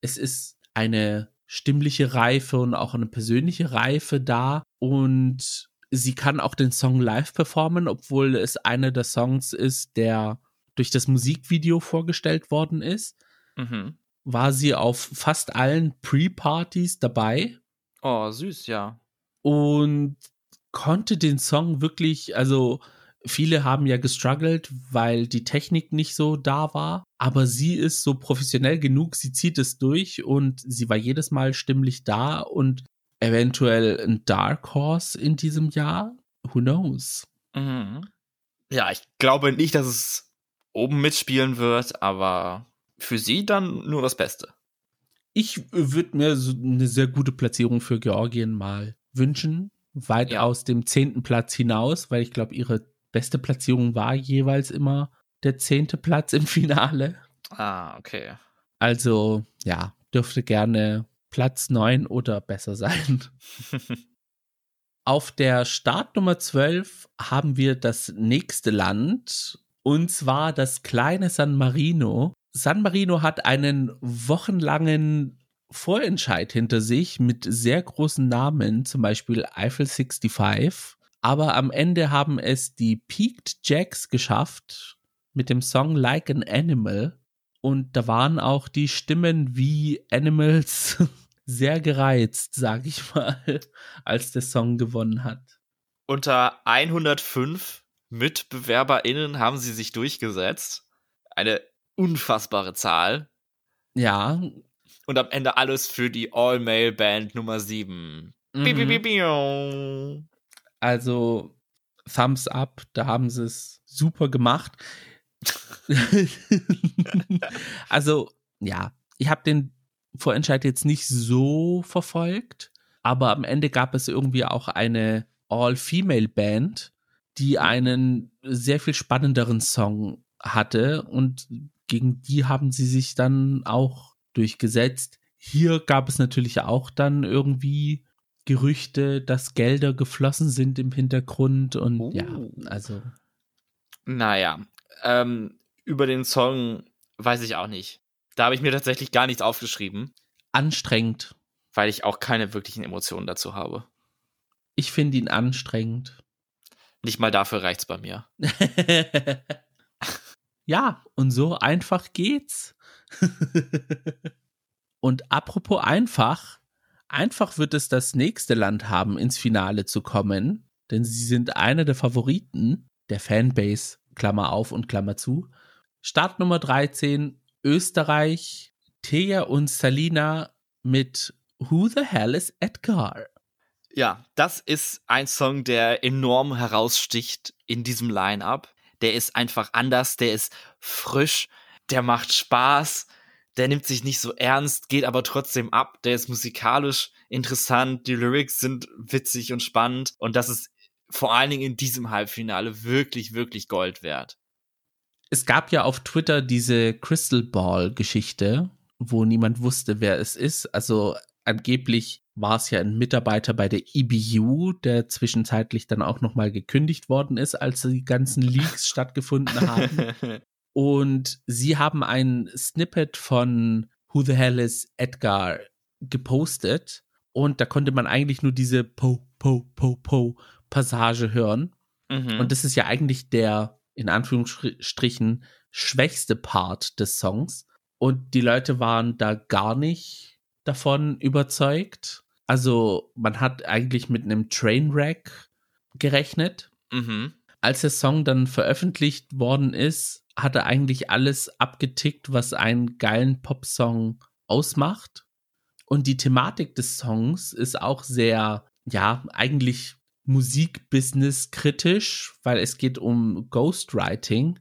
es ist eine stimmliche Reife und auch eine persönliche Reife da. Und sie kann auch den Song live performen, obwohl es einer der Songs ist, der durch das Musikvideo vorgestellt worden ist. Mhm. War sie auf fast allen Pre-Partys dabei. Oh, süß, ja. Und konnte den Song wirklich, also viele haben ja gestruggelt, weil die Technik nicht so da war, aber sie ist so professionell genug, sie zieht es durch und sie war jedes Mal stimmlich da und eventuell ein Dark Horse in diesem Jahr. Who knows? Mhm. Ja, ich glaube nicht, dass es oben mitspielen wird, aber für sie dann nur das Beste. Ich würde mir so eine sehr gute Platzierung für Georgien mal wünschen weit ja. aus dem zehnten Platz hinaus, weil ich glaube, ihre beste Platzierung war jeweils immer der zehnte Platz im Finale. Ah, okay. Also, ja, dürfte gerne Platz neun oder besser sein. Auf der Startnummer 12 haben wir das nächste Land und zwar das kleine San Marino. San Marino hat einen wochenlangen Vorentscheid hinter sich mit sehr großen Namen, zum Beispiel Eiffel 65. Aber am Ende haben es die Peaked Jacks geschafft mit dem Song Like an Animal. Und da waren auch die Stimmen wie Animals sehr gereizt, sag ich mal, als der Song gewonnen hat. Unter 105 MitbewerberInnen haben sie sich durchgesetzt. Eine unfassbare Zahl. Ja. Und am Ende alles für die All-Male-Band Nummer 7. Mhm. Also, Thumbs up, da haben sie es super gemacht. also, ja, ich habe den Vorentscheid jetzt nicht so verfolgt, aber am Ende gab es irgendwie auch eine All-Female-Band, die einen sehr viel spannenderen Song hatte und gegen die haben sie sich dann auch durchgesetzt. Hier gab es natürlich auch dann irgendwie Gerüchte, dass Gelder geflossen sind im Hintergrund und oh. ja, also. Naja, ähm, über den Song weiß ich auch nicht. Da habe ich mir tatsächlich gar nichts aufgeschrieben. Anstrengend. Weil ich auch keine wirklichen Emotionen dazu habe. Ich finde ihn anstrengend. Nicht mal dafür reicht's bei mir. ja, und so einfach geht's. und apropos einfach, einfach wird es das nächste Land haben, ins Finale zu kommen, denn sie sind einer der Favoriten der Fanbase, Klammer auf und Klammer zu. Start Nummer 13, Österreich, Thea und Salina mit Who the Hell is Edgar? Ja, das ist ein Song, der enorm heraussticht in diesem Line-up. Der ist einfach anders, der ist frisch, der macht Spaß, der nimmt sich nicht so ernst, geht aber trotzdem ab, der ist musikalisch interessant, die Lyrics sind witzig und spannend und das ist vor allen Dingen in diesem Halbfinale wirklich, wirklich Gold wert. Es gab ja auf Twitter diese Crystal Ball Geschichte, wo niemand wusste, wer es ist. Also angeblich war es ja ein Mitarbeiter bei der EBU, der zwischenzeitlich dann auch nochmal gekündigt worden ist, als die ganzen Leaks stattgefunden haben. Und sie haben ein Snippet von Who the Hell is Edgar gepostet. Und da konnte man eigentlich nur diese Po, Po, Po, Po Passage hören. Mhm. Und das ist ja eigentlich der, in Anführungsstrichen, schwächste Part des Songs. Und die Leute waren da gar nicht davon überzeugt. Also man hat eigentlich mit einem Trainwreck gerechnet. Mhm. Als der Song dann veröffentlicht worden ist, hat er eigentlich alles abgetickt, was einen geilen Popsong ausmacht. Und die Thematik des Songs ist auch sehr, ja, eigentlich Musikbusiness kritisch, weil es geht um Ghostwriting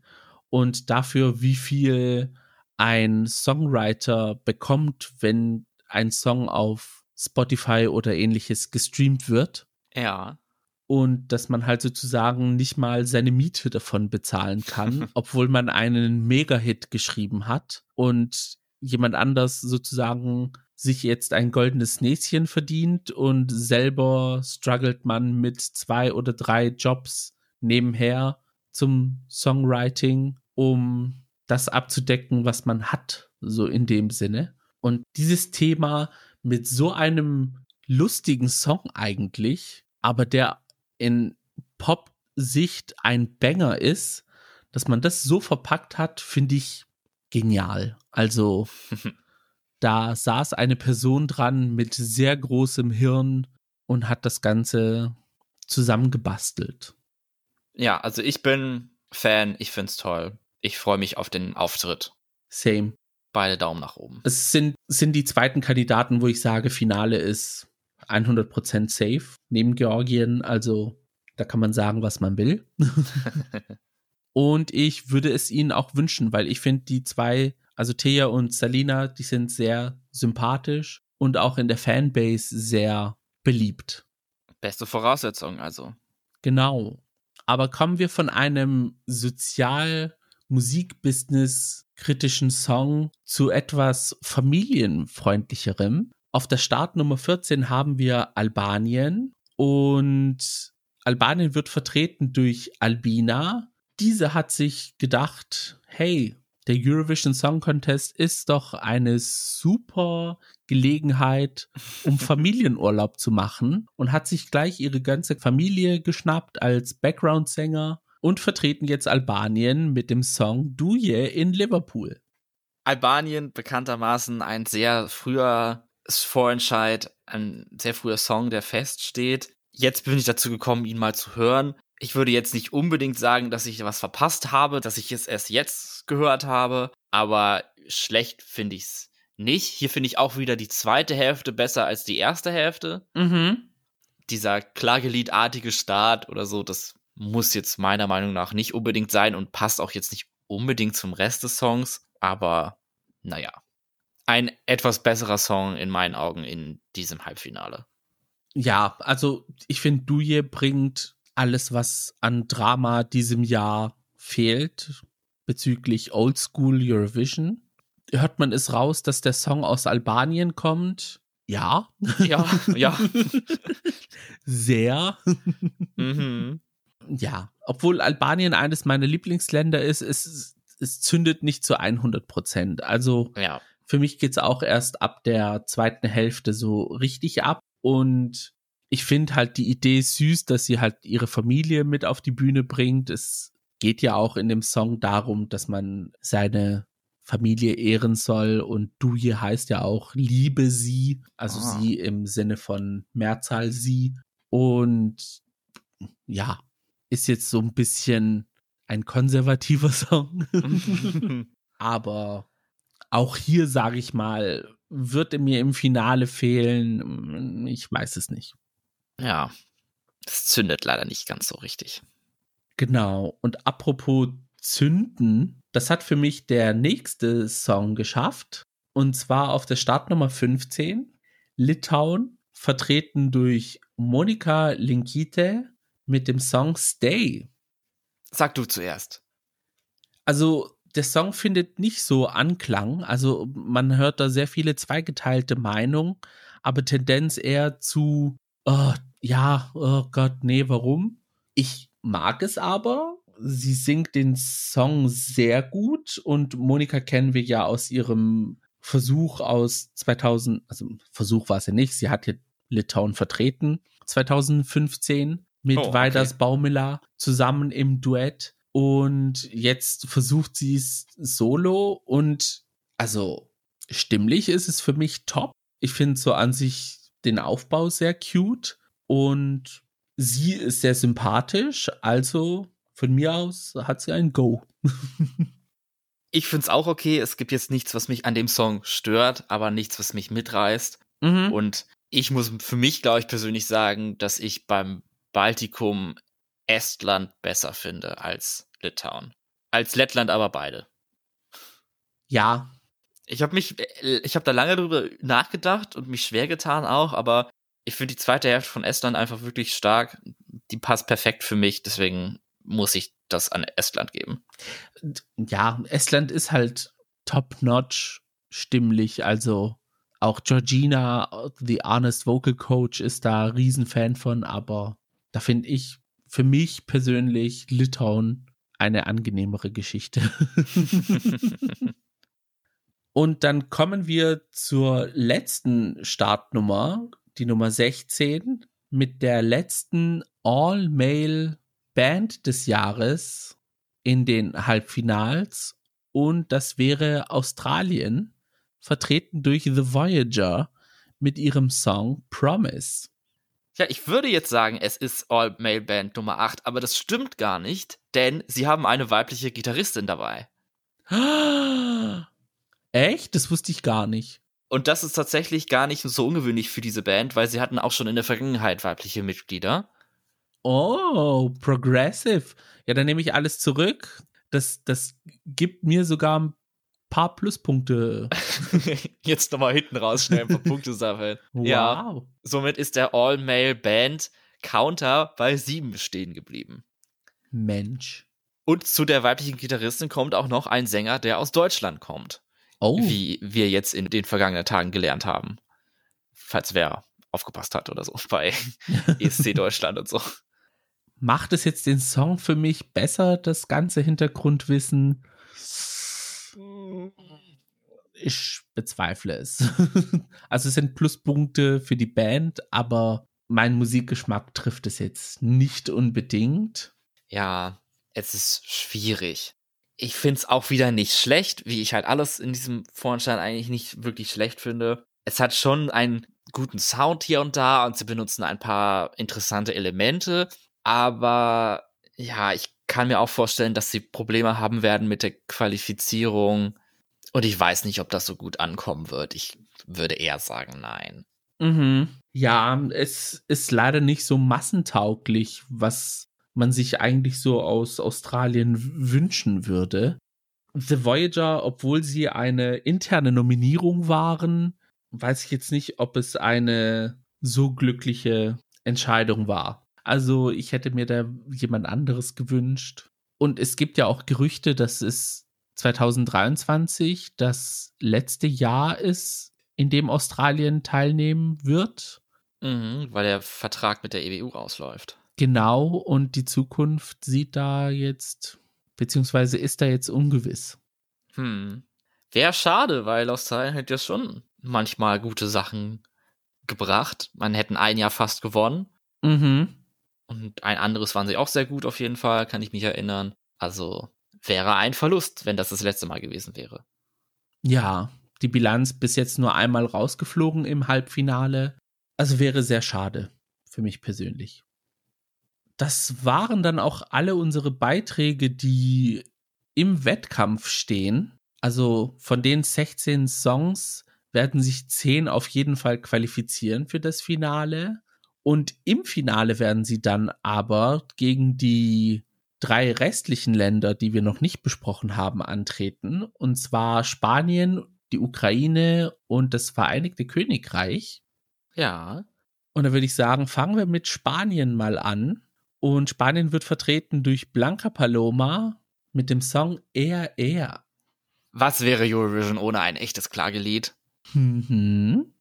und dafür, wie viel ein Songwriter bekommt, wenn ein Song auf Spotify oder ähnliches gestreamt wird. Ja. Und dass man halt sozusagen nicht mal seine Miete davon bezahlen kann, obwohl man einen Mega-Hit geschrieben hat und jemand anders sozusagen sich jetzt ein goldenes Näschen verdient und selber struggelt man mit zwei oder drei Jobs nebenher zum Songwriting, um das abzudecken, was man hat, so in dem Sinne. Und dieses Thema mit so einem lustigen Song eigentlich, aber der in Pop-Sicht ein Banger ist, dass man das so verpackt hat, finde ich genial. Also da saß eine Person dran mit sehr großem Hirn und hat das Ganze zusammengebastelt. Ja, also ich bin Fan, ich find's toll. Ich freue mich auf den Auftritt. Same. Beide Daumen nach oben. Es sind, sind die zweiten Kandidaten, wo ich sage, Finale ist 100% safe, neben Georgien. Also da kann man sagen, was man will. und ich würde es ihnen auch wünschen, weil ich finde, die zwei, also Thea und Salina, die sind sehr sympathisch und auch in der Fanbase sehr beliebt. Beste Voraussetzung, also. Genau. Aber kommen wir von einem sozial Musikbusiness kritischen Song zu etwas familienfreundlicherem. Auf der Startnummer 14 haben wir Albanien und Albanien wird vertreten durch Albina. Diese hat sich gedacht, hey, der Eurovision Song Contest ist doch eine super Gelegenheit, um Familienurlaub zu machen und hat sich gleich ihre ganze Familie geschnappt als Background-Sänger und vertreten jetzt Albanien mit dem Song Duje in Liverpool. Albanien bekanntermaßen ein sehr früher Vorentscheid, ein sehr früher Song, der feststeht. Jetzt bin ich dazu gekommen, ihn mal zu hören. Ich würde jetzt nicht unbedingt sagen, dass ich was verpasst habe, dass ich es erst jetzt gehört habe, aber schlecht finde ich es nicht. Hier finde ich auch wieder die zweite Hälfte besser als die erste Hälfte. Mhm. Dieser Klageliedartige Start oder so, das muss jetzt meiner Meinung nach nicht unbedingt sein und passt auch jetzt nicht unbedingt zum Rest des Songs, aber naja. Ein etwas besserer Song in meinen Augen in diesem Halbfinale. Ja, also ich finde, Duje bringt alles, was an Drama diesem Jahr fehlt bezüglich Oldschool Eurovision. Hört man es raus, dass der Song aus Albanien kommt? Ja. Ja, ja. Sehr. Mhm ja, obwohl Albanien eines meiner Lieblingsländer ist, es, es zündet nicht zu 100 Prozent. Also ja. für mich geht's auch erst ab der zweiten Hälfte so richtig ab. Und ich finde halt die Idee süß, dass sie halt ihre Familie mit auf die Bühne bringt. Es geht ja auch in dem Song darum, dass man seine Familie ehren soll und du hier heißt ja auch liebe sie, also ah. sie im Sinne von Mehrzahl sie und ja, ist jetzt so ein bisschen ein konservativer Song. Aber auch hier, sage ich mal, wird er mir im Finale fehlen. Ich weiß es nicht. Ja, es zündet leider nicht ganz so richtig. Genau. Und apropos Zünden, das hat für mich der nächste Song geschafft. Und zwar auf der Startnummer 15, Litauen, vertreten durch Monika Linkite mit dem Song Stay. Sag du zuerst. Also, der Song findet nicht so Anklang. Also, man hört da sehr viele zweigeteilte Meinungen, aber Tendenz eher zu, oh, ja, oh Gott, nee, warum? Ich mag es aber. Sie singt den Song sehr gut und Monika kennen wir ja aus ihrem Versuch aus 2000, also Versuch war es ja nicht, sie hat hier Litauen vertreten 2015 mit oh, okay. Weiders Baumiller zusammen im Duett. Und jetzt versucht sie es solo und also stimmlich ist es für mich top. Ich finde so an sich den Aufbau sehr cute und sie ist sehr sympathisch. Also von mir aus hat sie ein Go. ich finde es auch okay. Es gibt jetzt nichts, was mich an dem Song stört, aber nichts, was mich mitreißt. Mhm. Und ich muss für mich, glaube ich, persönlich sagen, dass ich beim Baltikum Estland besser finde als Litauen. Als Lettland aber beide. Ja. Ich habe mich, ich habe da lange drüber nachgedacht und mich schwer getan auch, aber ich finde die zweite Hälfte von Estland einfach wirklich stark. Die passt perfekt für mich, deswegen muss ich das an Estland geben. Ja, Estland ist halt top-notch stimmlich, also auch Georgina, the Honest Vocal Coach, ist da Riesenfan von, aber da finde ich für mich persönlich Litauen eine angenehmere Geschichte. Und dann kommen wir zur letzten Startnummer, die Nummer 16, mit der letzten All-Male-Band des Jahres in den Halbfinals. Und das wäre Australien, vertreten durch The Voyager mit ihrem Song Promise. Ja, ich würde jetzt sagen, es ist All-Male-Band Nummer 8, aber das stimmt gar nicht, denn sie haben eine weibliche Gitarristin dabei. Echt? Das wusste ich gar nicht. Und das ist tatsächlich gar nicht so ungewöhnlich für diese Band, weil sie hatten auch schon in der Vergangenheit weibliche Mitglieder. Oh, progressive. Ja, dann nehme ich alles zurück. Das, das gibt mir sogar ein paar Pluspunkte. Jetzt nochmal hinten raus schnell ein paar Punkte sammeln. Wow. Ja, somit ist der All-Male-Band Counter bei sieben stehen geblieben. Mensch. Und zu der weiblichen Gitarristin kommt auch noch ein Sänger, der aus Deutschland kommt. Oh. Wie wir jetzt in den vergangenen Tagen gelernt haben. Falls wer aufgepasst hat oder so bei ESC Deutschland und so. Macht es jetzt den Song für mich besser, das ganze Hintergrundwissen? Ich bezweifle es. also es sind Pluspunkte für die Band, aber mein Musikgeschmack trifft es jetzt nicht unbedingt. Ja, es ist schwierig. Ich finde es auch wieder nicht schlecht, wie ich halt alles in diesem Vorentscheid eigentlich nicht wirklich schlecht finde. Es hat schon einen guten Sound hier und da und sie benutzen ein paar interessante Elemente, aber ja, ich kann mir auch vorstellen, dass sie Probleme haben werden mit der Qualifizierung und ich weiß nicht, ob das so gut ankommen wird. Ich würde eher sagen, nein. Mhm. Ja, es ist leider nicht so massentauglich, was man sich eigentlich so aus Australien wünschen würde. The Voyager, obwohl sie eine interne Nominierung waren, weiß ich jetzt nicht, ob es eine so glückliche Entscheidung war. Also ich hätte mir da jemand anderes gewünscht. Und es gibt ja auch Gerüchte, dass es 2023 das letzte Jahr ist, in dem Australien teilnehmen wird. Mhm, weil der Vertrag mit der EWU ausläuft. Genau, und die Zukunft sieht da jetzt, beziehungsweise ist da jetzt ungewiss. Hm. Wäre schade, weil Australien hätte ja schon manchmal gute Sachen gebracht. Man hätten ein Jahr fast gewonnen. Mhm. Und ein anderes waren sie auch sehr gut auf jeden Fall, kann ich mich erinnern. Also wäre ein Verlust, wenn das das letzte Mal gewesen wäre. Ja, die Bilanz bis jetzt nur einmal rausgeflogen im Halbfinale. Also wäre sehr schade für mich persönlich. Das waren dann auch alle unsere Beiträge, die im Wettkampf stehen. Also von den 16 Songs werden sich 10 auf jeden Fall qualifizieren für das Finale. Und im Finale werden sie dann aber gegen die drei restlichen Länder, die wir noch nicht besprochen haben, antreten. Und zwar Spanien, die Ukraine und das Vereinigte Königreich. Ja. Und da würde ich sagen, fangen wir mit Spanien mal an. Und Spanien wird vertreten durch Blanca Paloma mit dem Song Air Air. Was wäre Eurovision ohne ein echtes Klagelied? Mhm.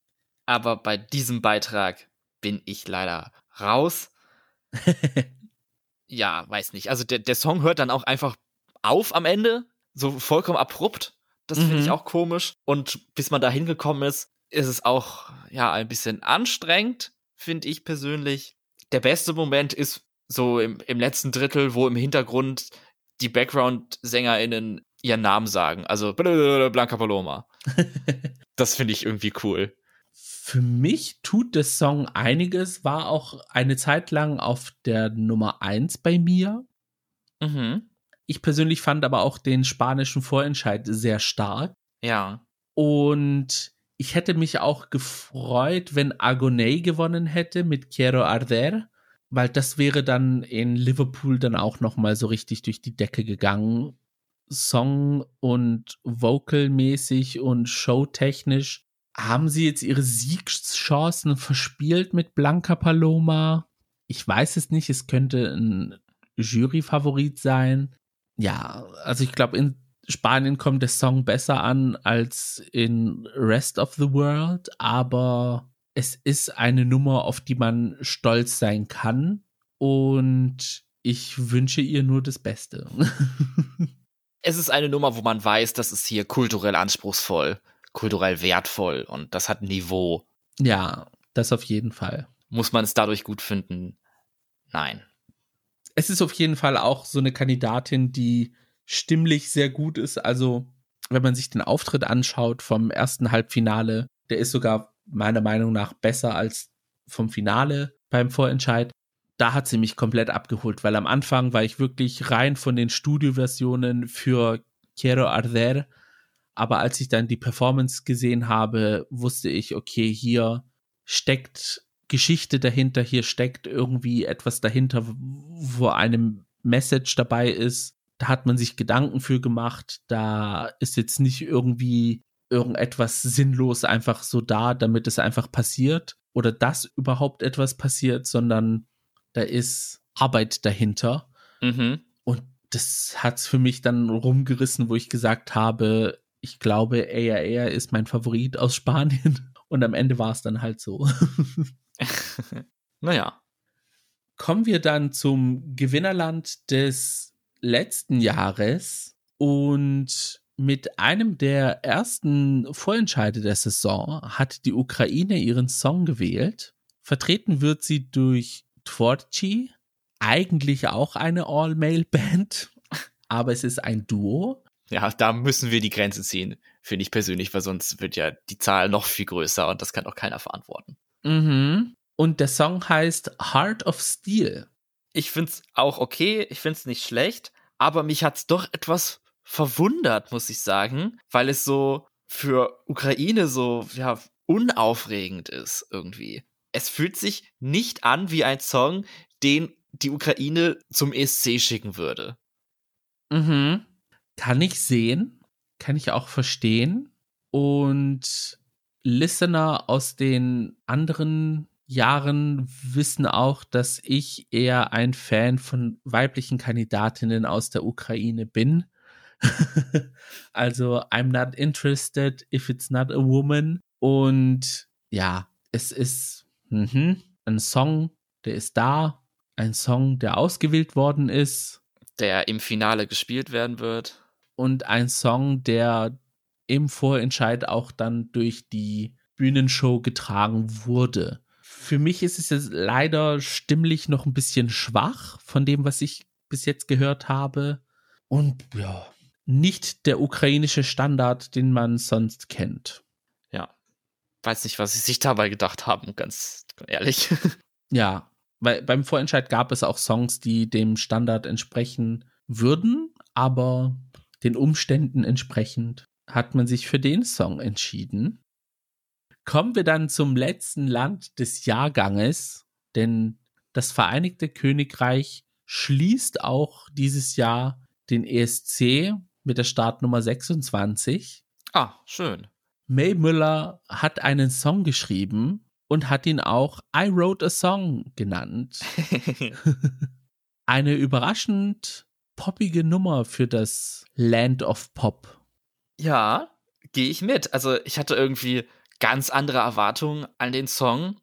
Aber bei diesem Beitrag bin ich leider raus. ja, weiß nicht. Also der, der Song hört dann auch einfach auf am Ende, so vollkommen abrupt. Das finde ich mhm. auch komisch. Und bis man da hingekommen ist, ist es auch ja ein bisschen anstrengend, finde ich persönlich. Der beste Moment ist so im, im letzten Drittel, wo im Hintergrund die Background-SängerInnen ihren Namen sagen. Also Blanca Paloma. das finde ich irgendwie cool. Für mich tut der Song einiges, war auch eine Zeit lang auf der Nummer 1 bei mir. Mhm. Ich persönlich fand aber auch den spanischen Vorentscheid sehr stark. Ja. Und ich hätte mich auch gefreut, wenn Agoney gewonnen hätte mit Quiero Arder, weil das wäre dann in Liverpool dann auch noch mal so richtig durch die Decke gegangen. Song und Vocal-mäßig und showtechnisch haben sie jetzt ihre Siegchancen verspielt mit Blanca Paloma? Ich weiß es nicht. Es könnte ein Jury-Favorit sein. Ja, also ich glaube, in Spanien kommt der Song besser an als in Rest of the World, aber es ist eine Nummer, auf die man stolz sein kann und ich wünsche ihr nur das Beste. es ist eine Nummer, wo man weiß, das ist hier kulturell anspruchsvoll kulturell wertvoll und das hat Niveau. Ja, das auf jeden Fall. Muss man es dadurch gut finden? Nein. Es ist auf jeden Fall auch so eine Kandidatin, die stimmlich sehr gut ist. Also, wenn man sich den Auftritt anschaut vom ersten Halbfinale, der ist sogar meiner Meinung nach besser als vom Finale beim Vorentscheid. Da hat sie mich komplett abgeholt, weil am Anfang war ich wirklich rein von den Studioversionen für Quiero Arder aber als ich dann die Performance gesehen habe, wusste ich, okay, hier steckt Geschichte dahinter, hier steckt irgendwie etwas dahinter, wo einem Message dabei ist. Da hat man sich Gedanken für gemacht. Da ist jetzt nicht irgendwie irgendetwas sinnlos einfach so da, damit es einfach passiert oder dass überhaupt etwas passiert, sondern da ist Arbeit dahinter. Mhm. Und das hat's für mich dann rumgerissen, wo ich gesagt habe, ich glaube, ARR ist mein Favorit aus Spanien. Und am Ende war es dann halt so. naja. Kommen wir dann zum Gewinnerland des letzten Jahres. Und Mit einem der ersten Vorentscheide der Saison hat die Ukraine ihren Song gewählt. Vertreten wird sie durch Tvorchi, eigentlich auch eine All-Male-Band, aber es ist ein Duo. Ja, da müssen wir die Grenze ziehen, finde ich persönlich, weil sonst wird ja die Zahl noch viel größer und das kann auch keiner verantworten. Mhm. Und der Song heißt Heart of Steel. Ich finde es auch okay, ich finde es nicht schlecht, aber mich hat es doch etwas verwundert, muss ich sagen, weil es so für Ukraine so ja, unaufregend ist irgendwie. Es fühlt sich nicht an wie ein Song, den die Ukraine zum ESC schicken würde. Mhm. Kann ich sehen, kann ich auch verstehen. Und Listener aus den anderen Jahren wissen auch, dass ich eher ein Fan von weiblichen Kandidatinnen aus der Ukraine bin. also, I'm not interested if it's not a woman. Und ja, es ist mh, ein Song, der ist da. Ein Song, der ausgewählt worden ist. Der im Finale gespielt werden wird. Und ein Song, der im Vorentscheid auch dann durch die Bühnenshow getragen wurde. Für mich ist es jetzt leider stimmlich noch ein bisschen schwach von dem, was ich bis jetzt gehört habe. Und ja, nicht der ukrainische Standard, den man sonst kennt. Ja. Weiß nicht, was sie sich dabei gedacht haben, ganz ehrlich. Ja, weil beim Vorentscheid gab es auch Songs, die dem Standard entsprechen würden, aber den Umständen entsprechend hat man sich für den Song entschieden. Kommen wir dann zum letzten Land des Jahrganges, denn das Vereinigte Königreich schließt auch dieses Jahr den ESC mit der Startnummer 26. Ah, schön. May Müller hat einen Song geschrieben und hat ihn auch I Wrote a Song genannt. Eine überraschend poppige Nummer für das Land of Pop. Ja, gehe ich mit. Also ich hatte irgendwie ganz andere Erwartungen an den Song.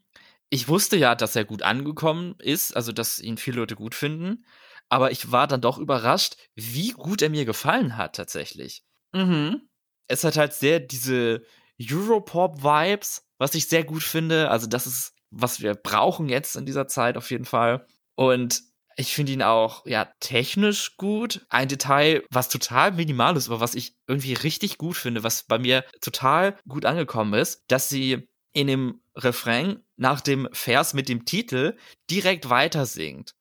Ich wusste ja, dass er gut angekommen ist, also dass ihn viele Leute gut finden aber ich war dann doch überrascht, wie gut er mir gefallen hat tatsächlich. Mhm. Es hat halt sehr diese Europop-Vibes, was ich sehr gut finde. Also das ist, was wir brauchen jetzt in dieser Zeit auf jeden Fall. Und ich finde ihn auch, ja, technisch gut. Ein Detail, was total minimal ist, aber was ich irgendwie richtig gut finde, was bei mir total gut angekommen ist, dass sie in dem Refrain nach dem Vers mit dem Titel direkt weiter singt.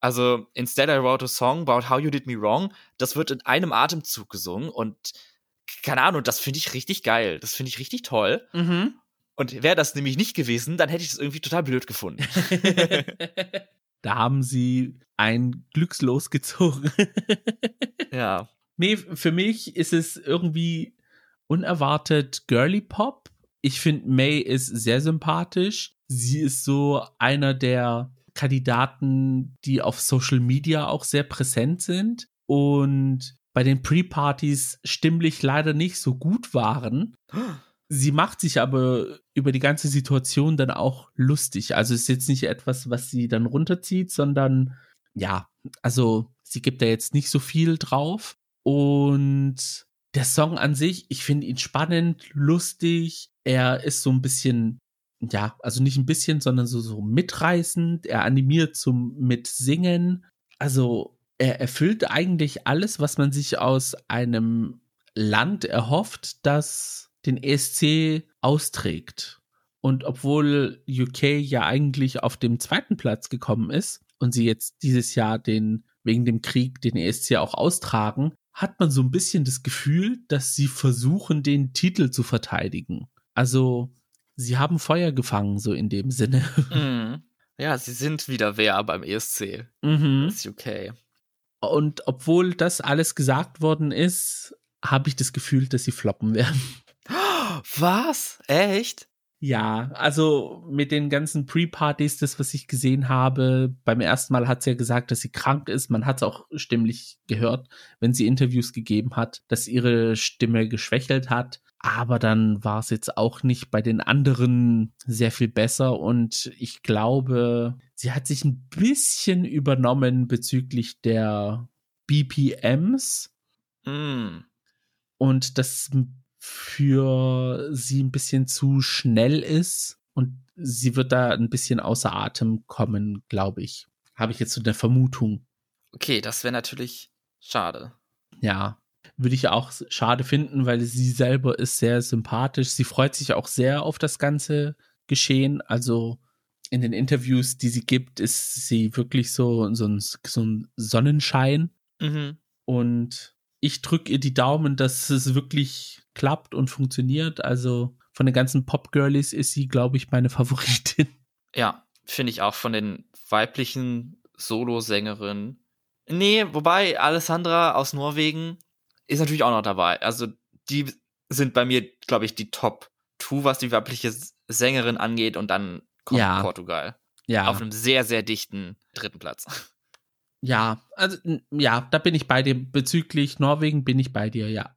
Also, instead I wrote a song about how you did me wrong, das wird in einem Atemzug gesungen und keine Ahnung, das finde ich richtig geil. Das finde ich richtig toll. Mhm. Und wäre das nämlich nicht gewesen, dann hätte ich es irgendwie total blöd gefunden. da haben sie ein Glückslos gezogen. ja. Nee, für mich ist es irgendwie unerwartet Girly Pop. Ich finde, May ist sehr sympathisch. Sie ist so einer der Kandidaten, die auf Social Media auch sehr präsent sind und bei den Pre-Partys stimmlich leider nicht so gut waren. Sie macht sich aber über die ganze Situation dann auch lustig. Also ist jetzt nicht etwas, was sie dann runterzieht, sondern ja, also sie gibt da jetzt nicht so viel drauf. Und der Song an sich, ich finde ihn spannend, lustig. Er ist so ein bisschen ja, also nicht ein bisschen, sondern so, so mitreißend. Er animiert zum Mitsingen. Also er erfüllt eigentlich alles, was man sich aus einem Land erhofft, das den ESC austrägt. Und obwohl UK ja eigentlich auf dem zweiten Platz gekommen ist und sie jetzt dieses Jahr den wegen dem Krieg den ESC auch austragen, hat man so ein bisschen das Gefühl, dass sie versuchen, den Titel zu verteidigen. Also sie haben Feuer gefangen, so in dem Sinne. Mhm. Ja, sie sind wieder wer beim ESC. Mhm. Das ist okay. Und obwohl das alles gesagt worden ist, habe ich das Gefühl, dass sie floppen werden. Was? Echt? Ja, also mit den ganzen Pre-Partys, das, was ich gesehen habe, beim ersten Mal hat sie ja gesagt, dass sie krank ist. Man hat es auch stimmlich gehört, wenn sie Interviews gegeben hat, dass ihre Stimme geschwächelt hat. Aber dann war es jetzt auch nicht bei den anderen sehr viel besser und ich glaube, sie hat sich ein bisschen übernommen bezüglich der BPMs. Mm. und das für sie ein bisschen zu schnell ist und sie wird da ein bisschen außer Atem kommen, glaube ich. Habe ich jetzt so eine Vermutung. Okay, das wäre natürlich schade. Ja, würde ich auch schade finden, weil sie selber ist sehr sympathisch. Sie freut sich auch sehr auf das ganze Geschehen. Also in den Interviews, die sie gibt, ist sie wirklich so, so, ein, so ein Sonnenschein. Mhm. Und ich drücke ihr die Daumen, dass es wirklich klappt und funktioniert. Also von den ganzen Pop-Girlies ist sie, glaube ich, meine Favoritin. Ja, finde ich auch von den weiblichen Solosängerinnen. Nee, wobei Alessandra aus Norwegen ist natürlich auch noch dabei. Also die sind bei mir, glaube ich, die Top 2, was die weibliche Sängerin angeht und dann kommt ja. Portugal. Ja. Auf einem sehr, sehr dichten dritten Platz. Ja, also ja, da bin ich bei dir. Bezüglich Norwegen bin ich bei dir, ja.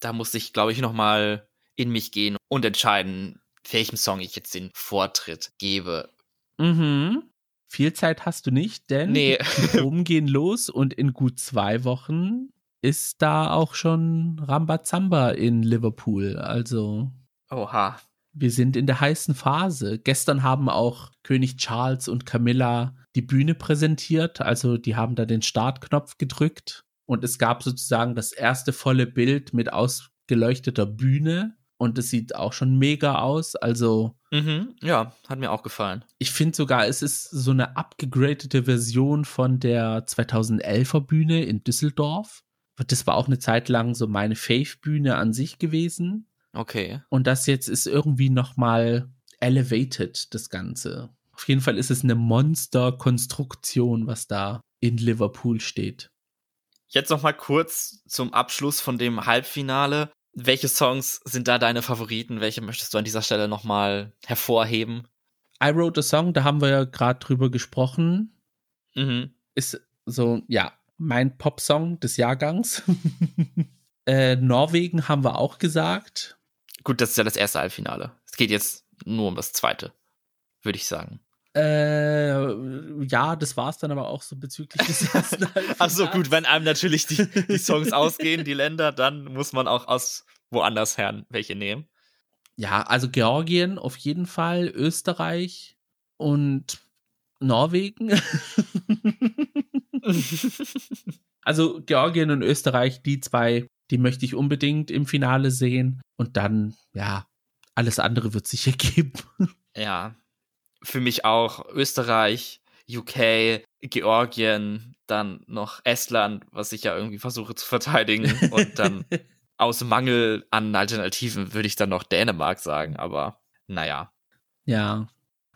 Da muss ich, glaube ich, noch mal in mich gehen und entscheiden, welchem Song ich jetzt den Vortritt gebe. Mhm. Viel Zeit hast du nicht, denn nee. die Proben gehen los und in gut zwei Wochen ist da auch schon Rambazamba in Liverpool. Also. Oha. Wir sind in der heißen Phase. Gestern haben auch König Charles und Camilla die Bühne präsentiert. Also die haben da den Startknopf gedrückt und es gab sozusagen das erste volle Bild mit ausgeleuchteter Bühne und es sieht auch schon mega aus. Also mhm, ja, hat mir auch gefallen. Ich finde sogar, es ist so eine abgegradete Version von der 2011er Bühne in Düsseldorf. Das war auch eine Zeit lang so meine Fave-Bühne an sich gewesen. Okay. Und das jetzt ist irgendwie noch mal elevated, das Ganze. Auf jeden Fall ist es eine Monster-Konstruktion, was da in Liverpool steht. Jetzt noch mal kurz zum Abschluss von dem Halbfinale. Welche Songs sind da deine Favoriten? Welche möchtest du an dieser Stelle noch mal hervorheben? I Wrote a Song, da haben wir ja gerade drüber gesprochen. Mhm. Ist so, ja, mein Popsong des Jahrgangs. äh, Norwegen haben wir auch gesagt. Gut, das ist ja das erste Halbfinale. Es geht jetzt nur um das zweite, würde ich sagen. Äh, ja, das war es dann aber auch so bezüglich des ersten Achso, gut, wenn einem natürlich die, die Songs ausgehen, die Länder, dann muss man auch aus woanders her welche nehmen. Ja, also Georgien auf jeden Fall, Österreich und Norwegen. also Georgien und Österreich, die zwei, die möchte ich unbedingt im Finale sehen. Und dann, ja, alles andere wird sich ergeben. Ja, für mich auch Österreich, UK, Georgien, dann noch Estland, was ich ja irgendwie versuche zu verteidigen. Und dann aus Mangel an Alternativen würde ich dann noch Dänemark sagen, aber naja. Ja.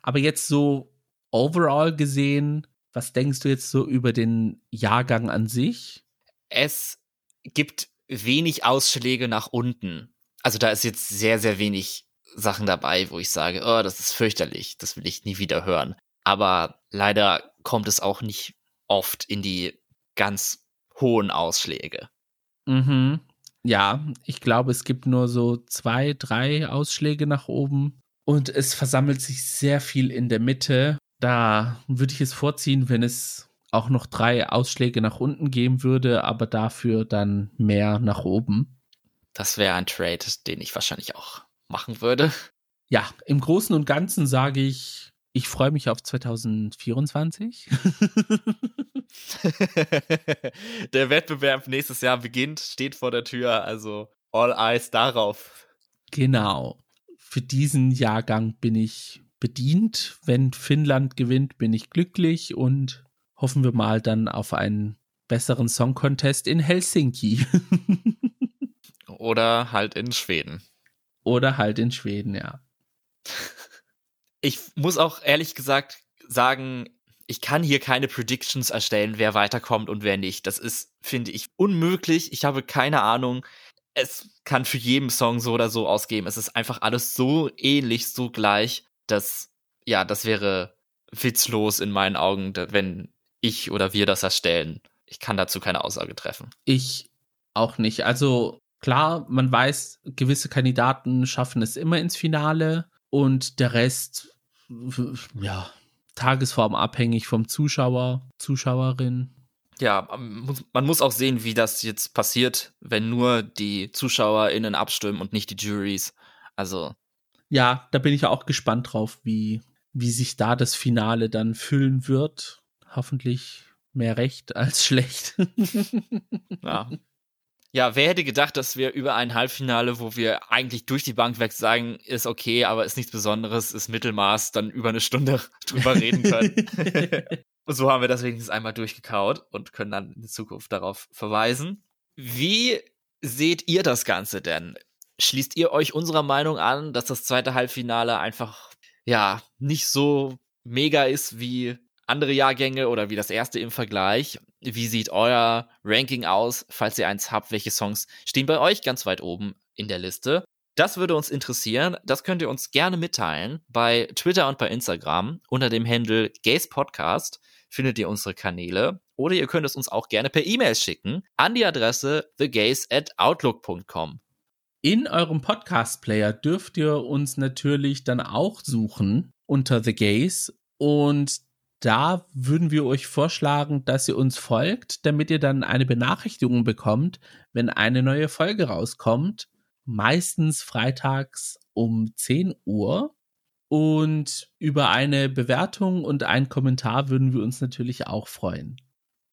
Aber jetzt so overall gesehen, was denkst du jetzt so über den Jahrgang an sich? Es gibt wenig Ausschläge nach unten. Also da ist jetzt sehr, sehr wenig Sachen dabei, wo ich sage, oh, das ist fürchterlich, das will ich nie wieder hören. Aber leider kommt es auch nicht oft in die ganz hohen Ausschläge. Mhm. Ja, ich glaube, es gibt nur so zwei, drei Ausschläge nach oben. Und es versammelt sich sehr viel in der Mitte. Da würde ich es vorziehen, wenn es auch noch drei Ausschläge nach unten geben würde, aber dafür dann mehr nach oben. Das wäre ein Trade, den ich wahrscheinlich auch machen würde. Ja, im Großen und Ganzen sage ich, ich freue mich auf 2024. der Wettbewerb nächstes Jahr beginnt, steht vor der Tür, also all eyes darauf. Genau. Für diesen Jahrgang bin ich bedient. Wenn Finnland gewinnt, bin ich glücklich und hoffen wir mal dann auf einen besseren Song Contest in Helsinki. Oder halt in Schweden. Oder halt in Schweden, ja. Ich muss auch ehrlich gesagt sagen, ich kann hier keine Predictions erstellen, wer weiterkommt und wer nicht. Das ist, finde ich, unmöglich. Ich habe keine Ahnung. Es kann für jeden Song so oder so ausgeben. Es ist einfach alles so ähnlich, so gleich, dass, ja, das wäre witzlos in meinen Augen, wenn ich oder wir das erstellen. Ich kann dazu keine Aussage treffen. Ich auch nicht. Also klar, man weiß, gewisse Kandidaten schaffen es immer ins Finale und der Rest, ja, tagesformabhängig vom Zuschauer, Zuschauerin. ja, man muss auch sehen, wie das jetzt passiert, wenn nur die ZuschauerInnen abstimmen und nicht die Juries. Also. Ja, da bin ich auch gespannt drauf, wie, wie sich da das Finale dann füllen wird. Hoffentlich mehr recht als schlecht. ja. Ja, wer hätte gedacht, dass wir über ein Halbfinale, wo wir eigentlich durch die Bank weg sagen, ist okay, aber ist nichts Besonderes, ist Mittelmaß, dann über eine Stunde drüber reden können. und so haben wir das wenigstens einmal durchgekaut und können dann in Zukunft darauf verweisen. Wie seht ihr das Ganze denn? Schließt ihr euch unserer Meinung an, dass das zweite Halbfinale einfach, ja, nicht so mega ist wie andere Jahrgänge oder wie das erste im Vergleich? Wie sieht euer Ranking aus, falls ihr eins habt? Welche Songs stehen bei euch ganz weit oben in der Liste? Das würde uns interessieren. Das könnt ihr uns gerne mitteilen. Bei Twitter und bei Instagram unter dem Handle Gays Podcast findet ihr unsere Kanäle. Oder ihr könnt es uns auch gerne per E-Mail schicken an die Adresse thegays at outlook.com. In eurem Podcast-Player dürft ihr uns natürlich dann auch suchen unter The Gays und da würden wir euch vorschlagen, dass ihr uns folgt, damit ihr dann eine Benachrichtigung bekommt, wenn eine neue Folge rauskommt. Meistens freitags um 10 Uhr. Und über eine Bewertung und einen Kommentar würden wir uns natürlich auch freuen.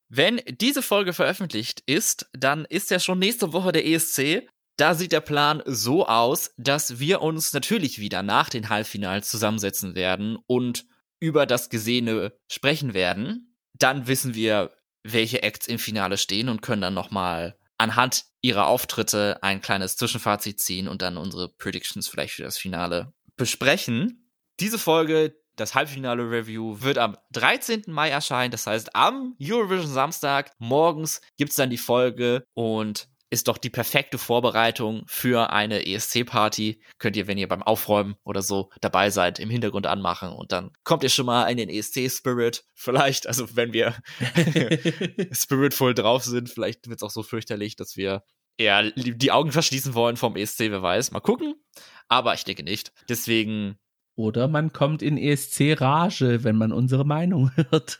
Wenn diese Folge veröffentlicht ist, dann ist ja schon nächste Woche der ESC. Da sieht der Plan so aus, dass wir uns natürlich wieder nach den Halbfinals zusammensetzen werden und über das Gesehene sprechen werden, dann wissen wir, welche Acts im Finale stehen und können dann nochmal anhand ihrer Auftritte ein kleines Zwischenfazit ziehen und dann unsere Predictions vielleicht für das Finale besprechen. Diese Folge, das Halbfinale-Review, wird am 13. Mai erscheinen. Das heißt, am Eurovision Samstag morgens gibt es dann die Folge und ist doch die perfekte Vorbereitung für eine ESC-Party. Könnt ihr, wenn ihr beim Aufräumen oder so dabei seid, im Hintergrund anmachen und dann kommt ihr schon mal in den ESC-Spirit. Vielleicht, also wenn wir spiritful drauf sind, vielleicht wird es auch so fürchterlich, dass wir eher die Augen verschließen wollen vom ESC, wer weiß. Mal gucken. Aber ich denke nicht. Deswegen. Oder man kommt in ESC-Rage, wenn man unsere Meinung hört.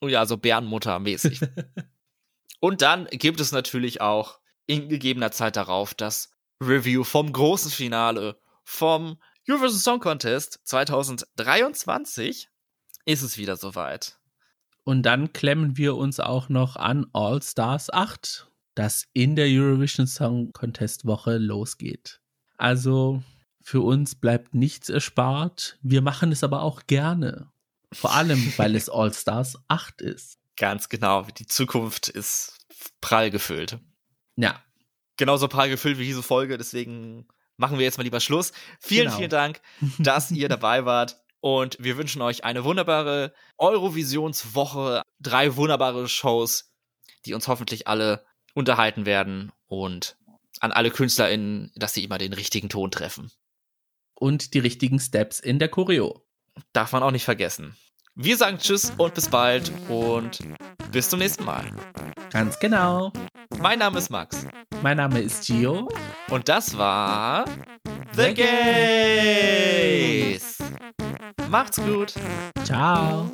oh ja, so Bärenmutter-mäßig. Und dann gibt es natürlich auch in gegebener Zeit darauf das Review vom großen Finale vom Eurovision Song Contest 2023. Ist es wieder soweit. Und dann klemmen wir uns auch noch an All Stars 8, das in der Eurovision Song Contest Woche losgeht. Also für uns bleibt nichts erspart. Wir machen es aber auch gerne. Vor allem, weil es All Stars 8 ist. Ganz genau. Die Zukunft ist prall gefüllt. Ja. Genauso prall gefüllt wie diese Folge. Deswegen machen wir jetzt mal lieber Schluss. Vielen, genau. vielen Dank, dass ihr dabei wart. Und wir wünschen euch eine wunderbare Eurovisionswoche. Drei wunderbare Shows, die uns hoffentlich alle unterhalten werden. Und an alle KünstlerInnen, dass sie immer den richtigen Ton treffen. Und die richtigen Steps in der Choreo. Darf man auch nicht vergessen. Wir sagen Tschüss und bis bald und bis zum nächsten Mal. Ganz genau. Mein Name ist Max. Mein Name ist Gio. Und das war The Gays. Macht's gut. Ciao.